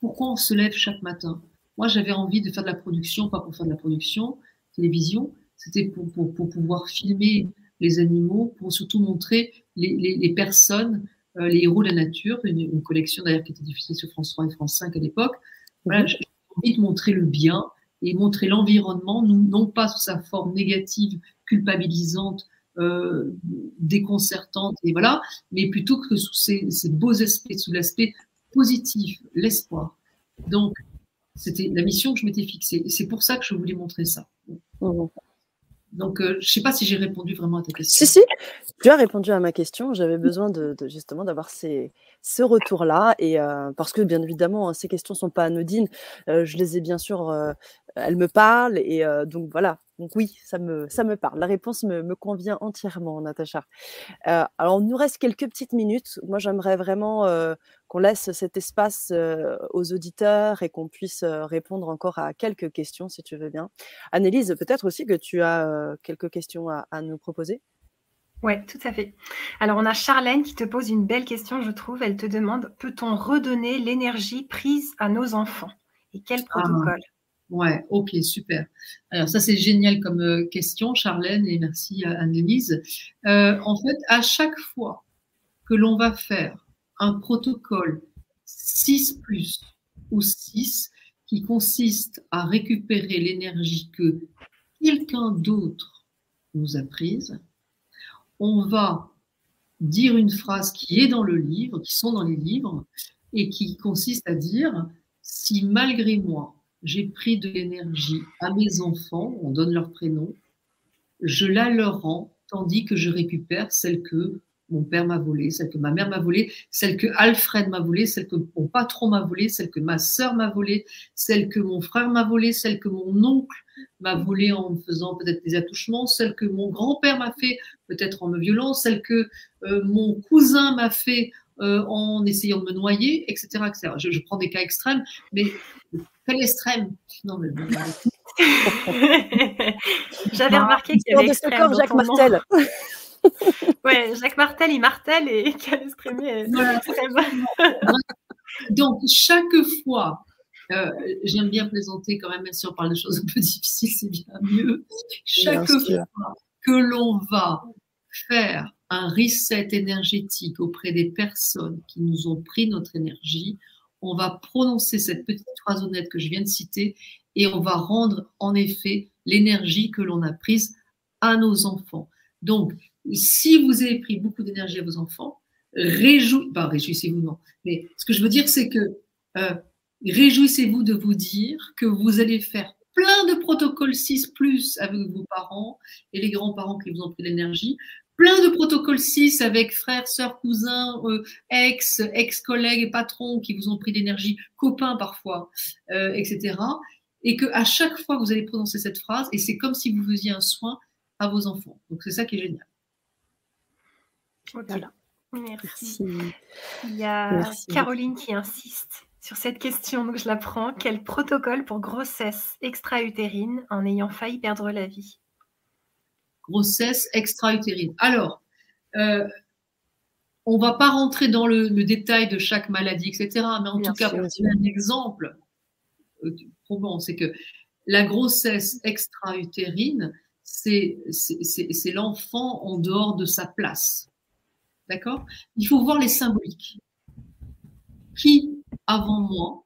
[SPEAKER 2] Pourquoi on se lève chaque matin? Moi, j'avais envie de faire de la production, pas pour faire de la production, télévision, c'était pour, pour, pour, pouvoir filmer les animaux, pour surtout montrer les, les, les personnes, euh, les héros de la nature, une, collection d'ailleurs qui était diffusée sur France 3 et France 5 à l'époque. Voilà, mhm. j'ai envie de montrer le bien et montrer l'environnement, non pas sous sa forme négative, culpabilisante, euh, déconcertante, et voilà, mais plutôt que sous ces, ces beaux aspects, sous l'aspect positif, l'espoir. Donc, c'était la mission que je m'étais fixée. C'est pour ça que je voulais montrer ça. Mmh. Donc, euh, je ne sais pas si j'ai répondu vraiment à ta question.
[SPEAKER 1] Si, si, tu as répondu à ma question. J'avais besoin de, justement d'avoir ces, ce retour-là. Et euh, parce que, bien évidemment, hein, ces questions ne sont pas anodines. Euh, je les ai bien sûr, elles me parlent. Et donc, voilà. Donc, oui, ça me, ça me parle. La réponse me, me convient entièrement, Natacha. alors, il nous reste quelques petites minutes. Moi, j'aimerais vraiment qu'on laisse cet espace aux auditeurs et qu'on puisse répondre encore à quelques questions, si tu veux bien. Annelise, peut-être aussi que tu as quelques questions à, nous proposer?
[SPEAKER 3] Oui, tout à fait. Alors, on a Charlène qui te pose une belle question, je trouve. Elle te demande peut-on redonner l'énergie prise à nos enfants? Et quel ah. protocole?
[SPEAKER 2] Ouais, ok, super. Alors ça c'est génial comme question, Charlène, et merci à Annelise. en fait, à chaque fois que l'on va faire un protocole 6 plus ou 6 qui consiste à récupérer l'énergie que quelqu'un d'autre nous a prise. On va dire une phrase qui est dans le livre, qui sont dans les livres, et qui consiste à dire si malgré moi j'ai pris de l'énergie à mes enfants, on donne leur prénom, je la leur rends, tandis que je récupère celle que mon père m'a volé, celle que ma mère m'a volée, celle que Alfred m'a volée, celle que mon patron m'a volée, celle que ma sœur m'a volée, celle que mon frère m'a volée, celle que mon oncle m'a volée en me faisant peut-être des attouchements, celle que mon grand-père m'a fait peut-être en me violant, celle que euh, mon cousin m'a fait euh, en essayant de me noyer, etc. etc. Je, je, prends des cas extrêmes, mais quel extrême Non, mais (laughs) (laughs)
[SPEAKER 3] J'avais remarqué qu'il y avait
[SPEAKER 1] extrême Jacques Martel. (laughs) (laughs)
[SPEAKER 3] ouais, Jacques Martel, il martèle et (laughs) Calestrémé
[SPEAKER 2] Donc, chaque fois euh, j'aime bien plaisanter quand même, même si on parle de choses un peu difficiles, c'est bien mieux. Chaque fois que l'on va faire un reset énergétique auprès des personnes qui nous ont pris notre énergie, on va prononcer cette petite phrase honnête que je viens de citer et on va rendre en effet l'énergie que l'on a prise à nos enfants. Donc, si vous avez pris beaucoup d'énergie à vos enfants, réjouissez, pas réjouissez-vous non, mais ce que je veux dire, c'est que euh, réjouissez-vous de vous dire que vous allez faire plein de protocoles 6 plus avec vos parents et les grands-parents qui vous ont pris l'énergie, plein de protocoles 6 avec frères, sœurs, cousins, euh, ex, ex-collègues et patrons qui vous ont pris d'énergie, copains parfois, euh, etc. Et que à chaque fois vous allez prononcer cette phrase, et c'est comme si vous faisiez un soin à vos enfants. Donc c'est ça qui est génial.
[SPEAKER 3] Voilà. Merci. Il y a Caroline qui insiste sur cette question, donc je la prends. Quel protocole pour grossesse extra-utérine en ayant failli perdre la vie?
[SPEAKER 2] Grossesse extra-utérine. Alors, euh, on ne va pas rentrer dans le, détail de chaque maladie, etc. Mais en tout cas, pour un exemple euh, probant, c'est que la grossesse extra-utérine, c'est l'enfant en dehors de sa place. D'accord? Il faut voir les symboliques. Qui, avant moi,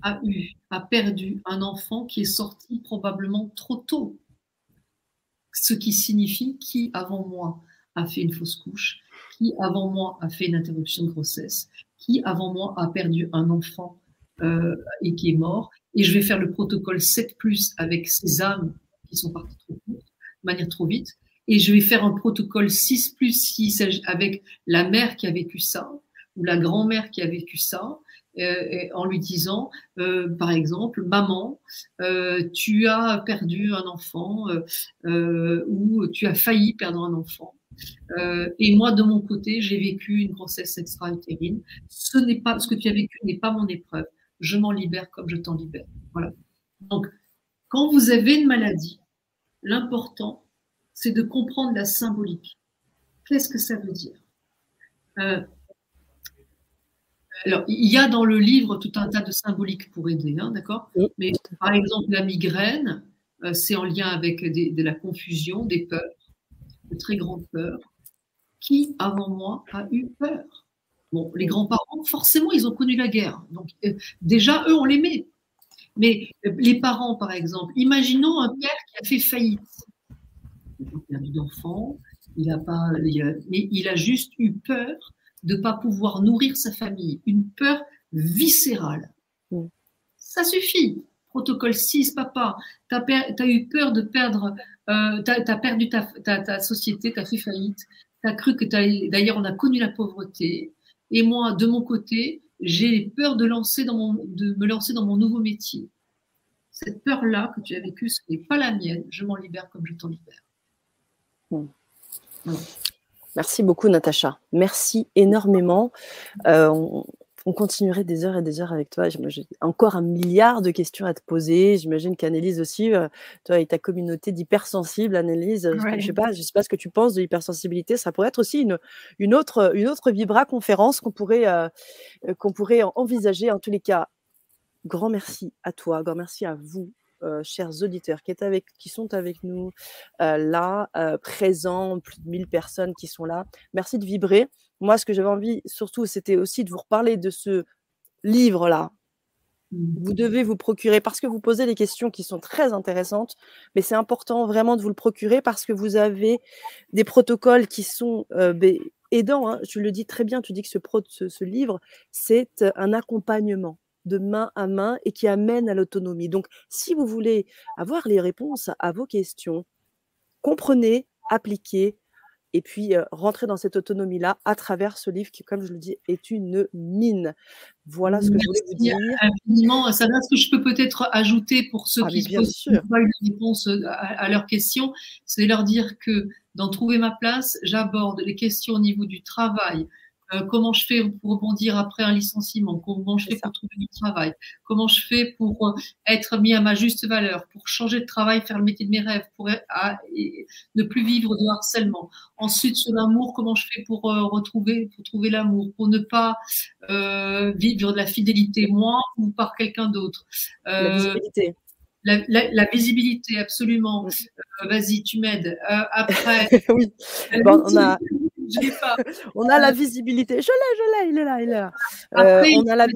[SPEAKER 2] a eu, a perdu un enfant qui est sorti probablement trop tôt? Ce qui signifie qui, avant moi, a fait une fausse couche? Qui, avant moi, a fait une interruption de grossesse? Qui, avant moi, a perdu un enfant euh, et qui est mort? Et je vais faire le protocole 7 avec ces âmes qui sont parties trop de manière trop vite et je vais faire un protocole 6 plus 6 avec la mère qui a vécu ça ou la grand-mère qui a vécu ça euh, en lui disant, euh, par exemple, maman, euh, tu as perdu un enfant ou tu as failli perdre un enfant. et moi, de mon côté, j'ai vécu une grossesse extra-utérine. Ce n'est pas ce que tu as vécu n'est pas mon épreuve. Je m'en libère comme je t'en libère. Voilà. Donc, quand vous avez une maladie, l'important, c'est de comprendre la symbolique. Qu'est-ce que ça veut dire euh, Alors, il y a dans le livre tout un tas de symboliques pour aider, hein, d'accord Mais par exemple, la migraine, euh, c'est en lien avec de la confusion, des peurs, de très grandes peurs. Qui, avant moi, a eu peur? Bon, les grands-parents, forcément, ils ont connu la guerre. Donc, euh, déjà, eux, on les met. Mais les parents, par exemple, imaginons un père qui a fait faillite perdu il a pas, mais il a juste eu peur de ne pas pouvoir nourrir sa famille, une peur viscérale. Mm. Ça suffit. Protocole 6, papa, tu as, eu peur de perdre, euh, tu as, perdu ta, ta, société, tu as fait faillite, tu as cru que d'ailleurs on a connu la pauvreté, et moi, de mon côté, j'ai peur de, lancer dans mon, de me lancer dans mon nouveau métier. Cette peur-là que tu as vécue, ce n'est pas la mienne, je m'en libère comme je t'en libère.
[SPEAKER 1] Merci beaucoup, Natacha. Merci énormément. Euh, on, continuerait des heures et des heures avec toi. J'ai encore un milliard de questions à te poser. J'imagine qu'Annelise aussi, euh, toi et ta communauté d'hypersensibles, Annelise, je ne sais, pas, sais pas ce que tu penses de l'hypersensibilité. Ça pourrait être aussi une, une, autre, une autre Vibra conférence qu'on pourrait, euh, qu'on pourrait envisager. En tous les cas, grand merci à toi, grand merci à vous euh, chers auditeurs qui, est avec, qui sont avec nous euh, là, euh, présents, plus de 1000 personnes qui sont là. Merci de vibrer. Moi, ce que j'avais envie, surtout, c'était aussi de vous reparler de ce livre-là. Mmh. Vous devez vous procurer parce que vous posez des questions qui sont très intéressantes, mais c'est important vraiment de vous le procurer parce que vous avez des protocoles qui sont aidants. Hein. Je le dis très bien, tu dis que ce, ce livre, c'est un accompagnement de main à main et qui amène à l'autonomie. Donc, si vous voulez avoir les réponses à vos questions, comprenez, appliquez et puis euh, rentrer dans cette autonomie-là à travers ce livre qui, comme je le dis, est une mine. Voilà ce que je voulais vous dire.
[SPEAKER 2] Infiniment. Ça va, ce que je peux peut-être ajouter pour ceux ah, qui ne pas une réponse euh, à, leurs questions, c'est leur dire que dans Trouver ma place, j'aborde les questions au niveau du travail, euh, comment je fais pour rebondir après un licenciement, comment je fais pour trouver du travail, comment je fais pour euh, être mis à ma juste valeur, pour changer de travail, faire le métier de mes rêves, pour ne plus vivre de harcèlement? Ensuite, sur l'amour, comment je fais pour retrouver, pour trouver l'amour, pour ne pas vivre de la fidélité, moi ou par quelqu'un d'autre?
[SPEAKER 1] la visibilité.
[SPEAKER 2] La, visibilité, absolument. Vas-y, tu m'aides. après. (laughs)
[SPEAKER 1] oui. on a. (laughs) on a la visibilité. Je l'ai, je l'ai, il est là, il est là.
[SPEAKER 2] Euh, on a la,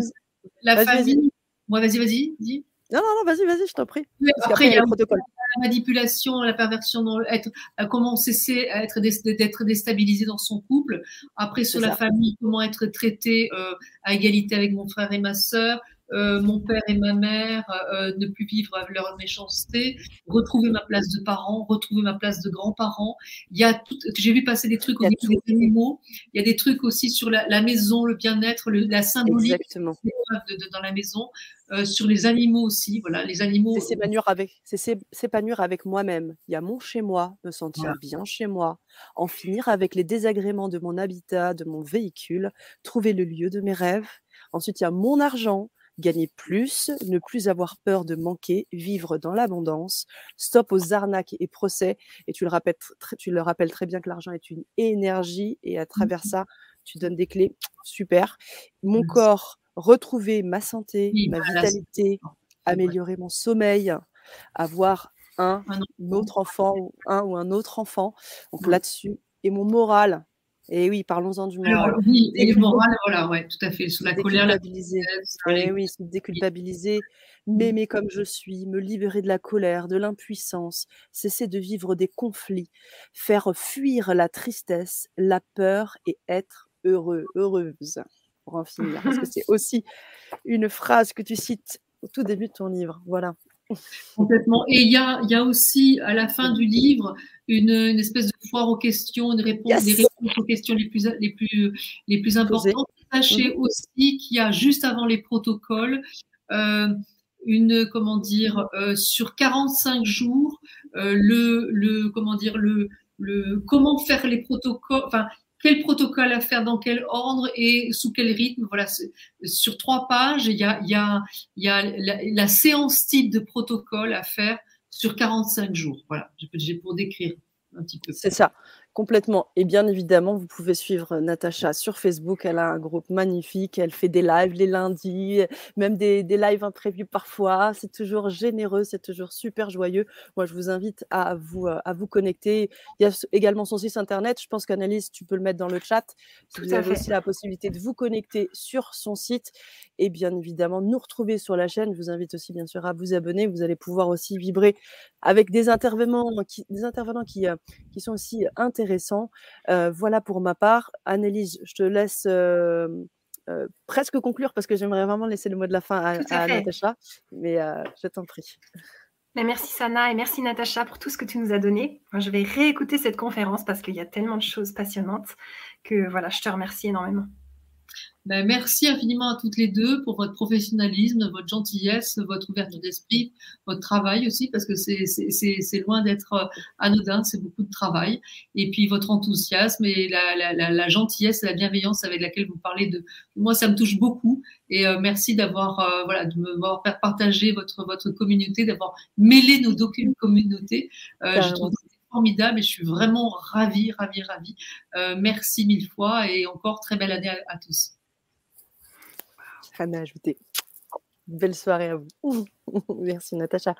[SPEAKER 2] la famille. Moi, vas-y, vas-y, dis.
[SPEAKER 1] Non, non, non, vas-y, vas-y, je t'en prie.
[SPEAKER 2] après, il y a. La manipulation, la perversion, dans, être, comment cesser d'être déstabilisé dans son couple. Après, sur la famille, comment être traité euh, à égalité avec mon frère et ma sœur. Euh, mon père et ma mère, euh, ne plus vivre leur méchanceté, retrouver ma place de parent, retrouver ma place de grand-parent. Il y a j'ai vu passer des trucs au niveau des animaux. Il y a des trucs aussi sur la, maison, le bien-être, la symbolique de, dans la maison. Euh, sur les animaux aussi, voilà, les animaux.
[SPEAKER 1] C'est s'épanouir avec, s'épanouir avec moi-même. Il y a mon chez moi, me sentir bien chez moi, en finir avec les désagréments de mon habitat, de mon véhicule, trouver le lieu de mes rêves. Ensuite, il y a mon argent, gagner plus, ne plus avoir peur de manquer, vivre dans l'abondance, stop aux arnaques et procès. Et tu le rappelles, tu le rappelles très bien que l'argent est une énergie et à travers mmh ça, tu donnes des clés. Super. Mon corps, retrouver ma santé, ma vitalité, améliorer mon sommeil, avoir un, autre enfant ou un ou un autre enfant. Donc là-dessus. Et mon moral, et oui, parlons-en du moral.
[SPEAKER 2] oui, et le moral, voilà, ouais, tout à fait. Sous la colère, la
[SPEAKER 1] et oui, se déculpabiliser, m'aimer comme je suis, me libérer de la colère, de l'impuissance, cesser de vivre des conflits, faire fuir la tristesse, la peur et être heureux, heureuse. Pour en finir, parce que c'est (laughs) aussi une phrase que tu cites au tout début de ton livre. Voilà.
[SPEAKER 2] Complètement. Et il y a, y a, aussi à la fin du livre une, une, espèce de foire aux questions, une réponse, des réponses aux questions les plus, les plus, les plus importantes. Sachez mhm. aussi qu'il y a juste avant les protocoles euh, une comment dire euh, sur 45 jours euh, le, le comment dire le, le comment faire les protocoles. Enfin, quel protocole à faire, dans quel ordre et sous quel rythme. Voilà, sur trois pages, il y a, y a, y a la, la, séance type de protocole à faire sur 45 jours. Voilà, j'ai pour décrire un petit peu.
[SPEAKER 1] C'est ça. Complètement. Et bien évidemment, vous pouvez suivre Natacha sur Facebook. Elle a un groupe magnifique. Elle fait des lives les lundis, même des, des lives imprévus parfois. C'est toujours généreux, c'est toujours super joyeux. Moi, je vous invite à vous, à vous connecter. Il y a également son site internet. Je pense qu'Analyse, tu peux le mettre dans le chat. Si vous avez aussi la possibilité de vous connecter sur son site et bien évidemment nous retrouver sur la chaîne. Je vous invite aussi bien sûr à vous abonner. Vous allez pouvoir aussi vibrer avec des intervenants qui, des intervenants qui, euh, qui sont aussi intéressants intéressant. voilà pour ma part. Annelise, je te laisse presque conclure parce que j'aimerais vraiment laisser le mot de la fin à, Natacha, mais je t'en prie.
[SPEAKER 3] Mais merci Sana et merci Natacha pour tout ce que tu nous as donné. je vais réécouter cette conférence parce qu'il y a tellement de choses passionnantes que voilà, je te remercie énormément.
[SPEAKER 2] Ben, merci infiniment à toutes les deux pour votre professionnalisme, votre gentillesse, votre ouverture d'esprit, votre travail aussi, parce que c'est loin d'être euh, anodin, c'est beaucoup de travail. Et puis votre enthousiasme et la, la, la, gentillesse et la bienveillance avec laquelle vous parlez de moi, ça me touche beaucoup. Et euh, merci d'avoir euh, voilà de m'avoir fait partager votre votre communauté, d'avoir mêlé nos deux communautés. je trouve formidable et je suis vraiment ravie, ravie, ravie. merci mille fois et encore très belle année à tous
[SPEAKER 1] rien à ajouter. Belle soirée à vous. (laughs) Merci Natacha.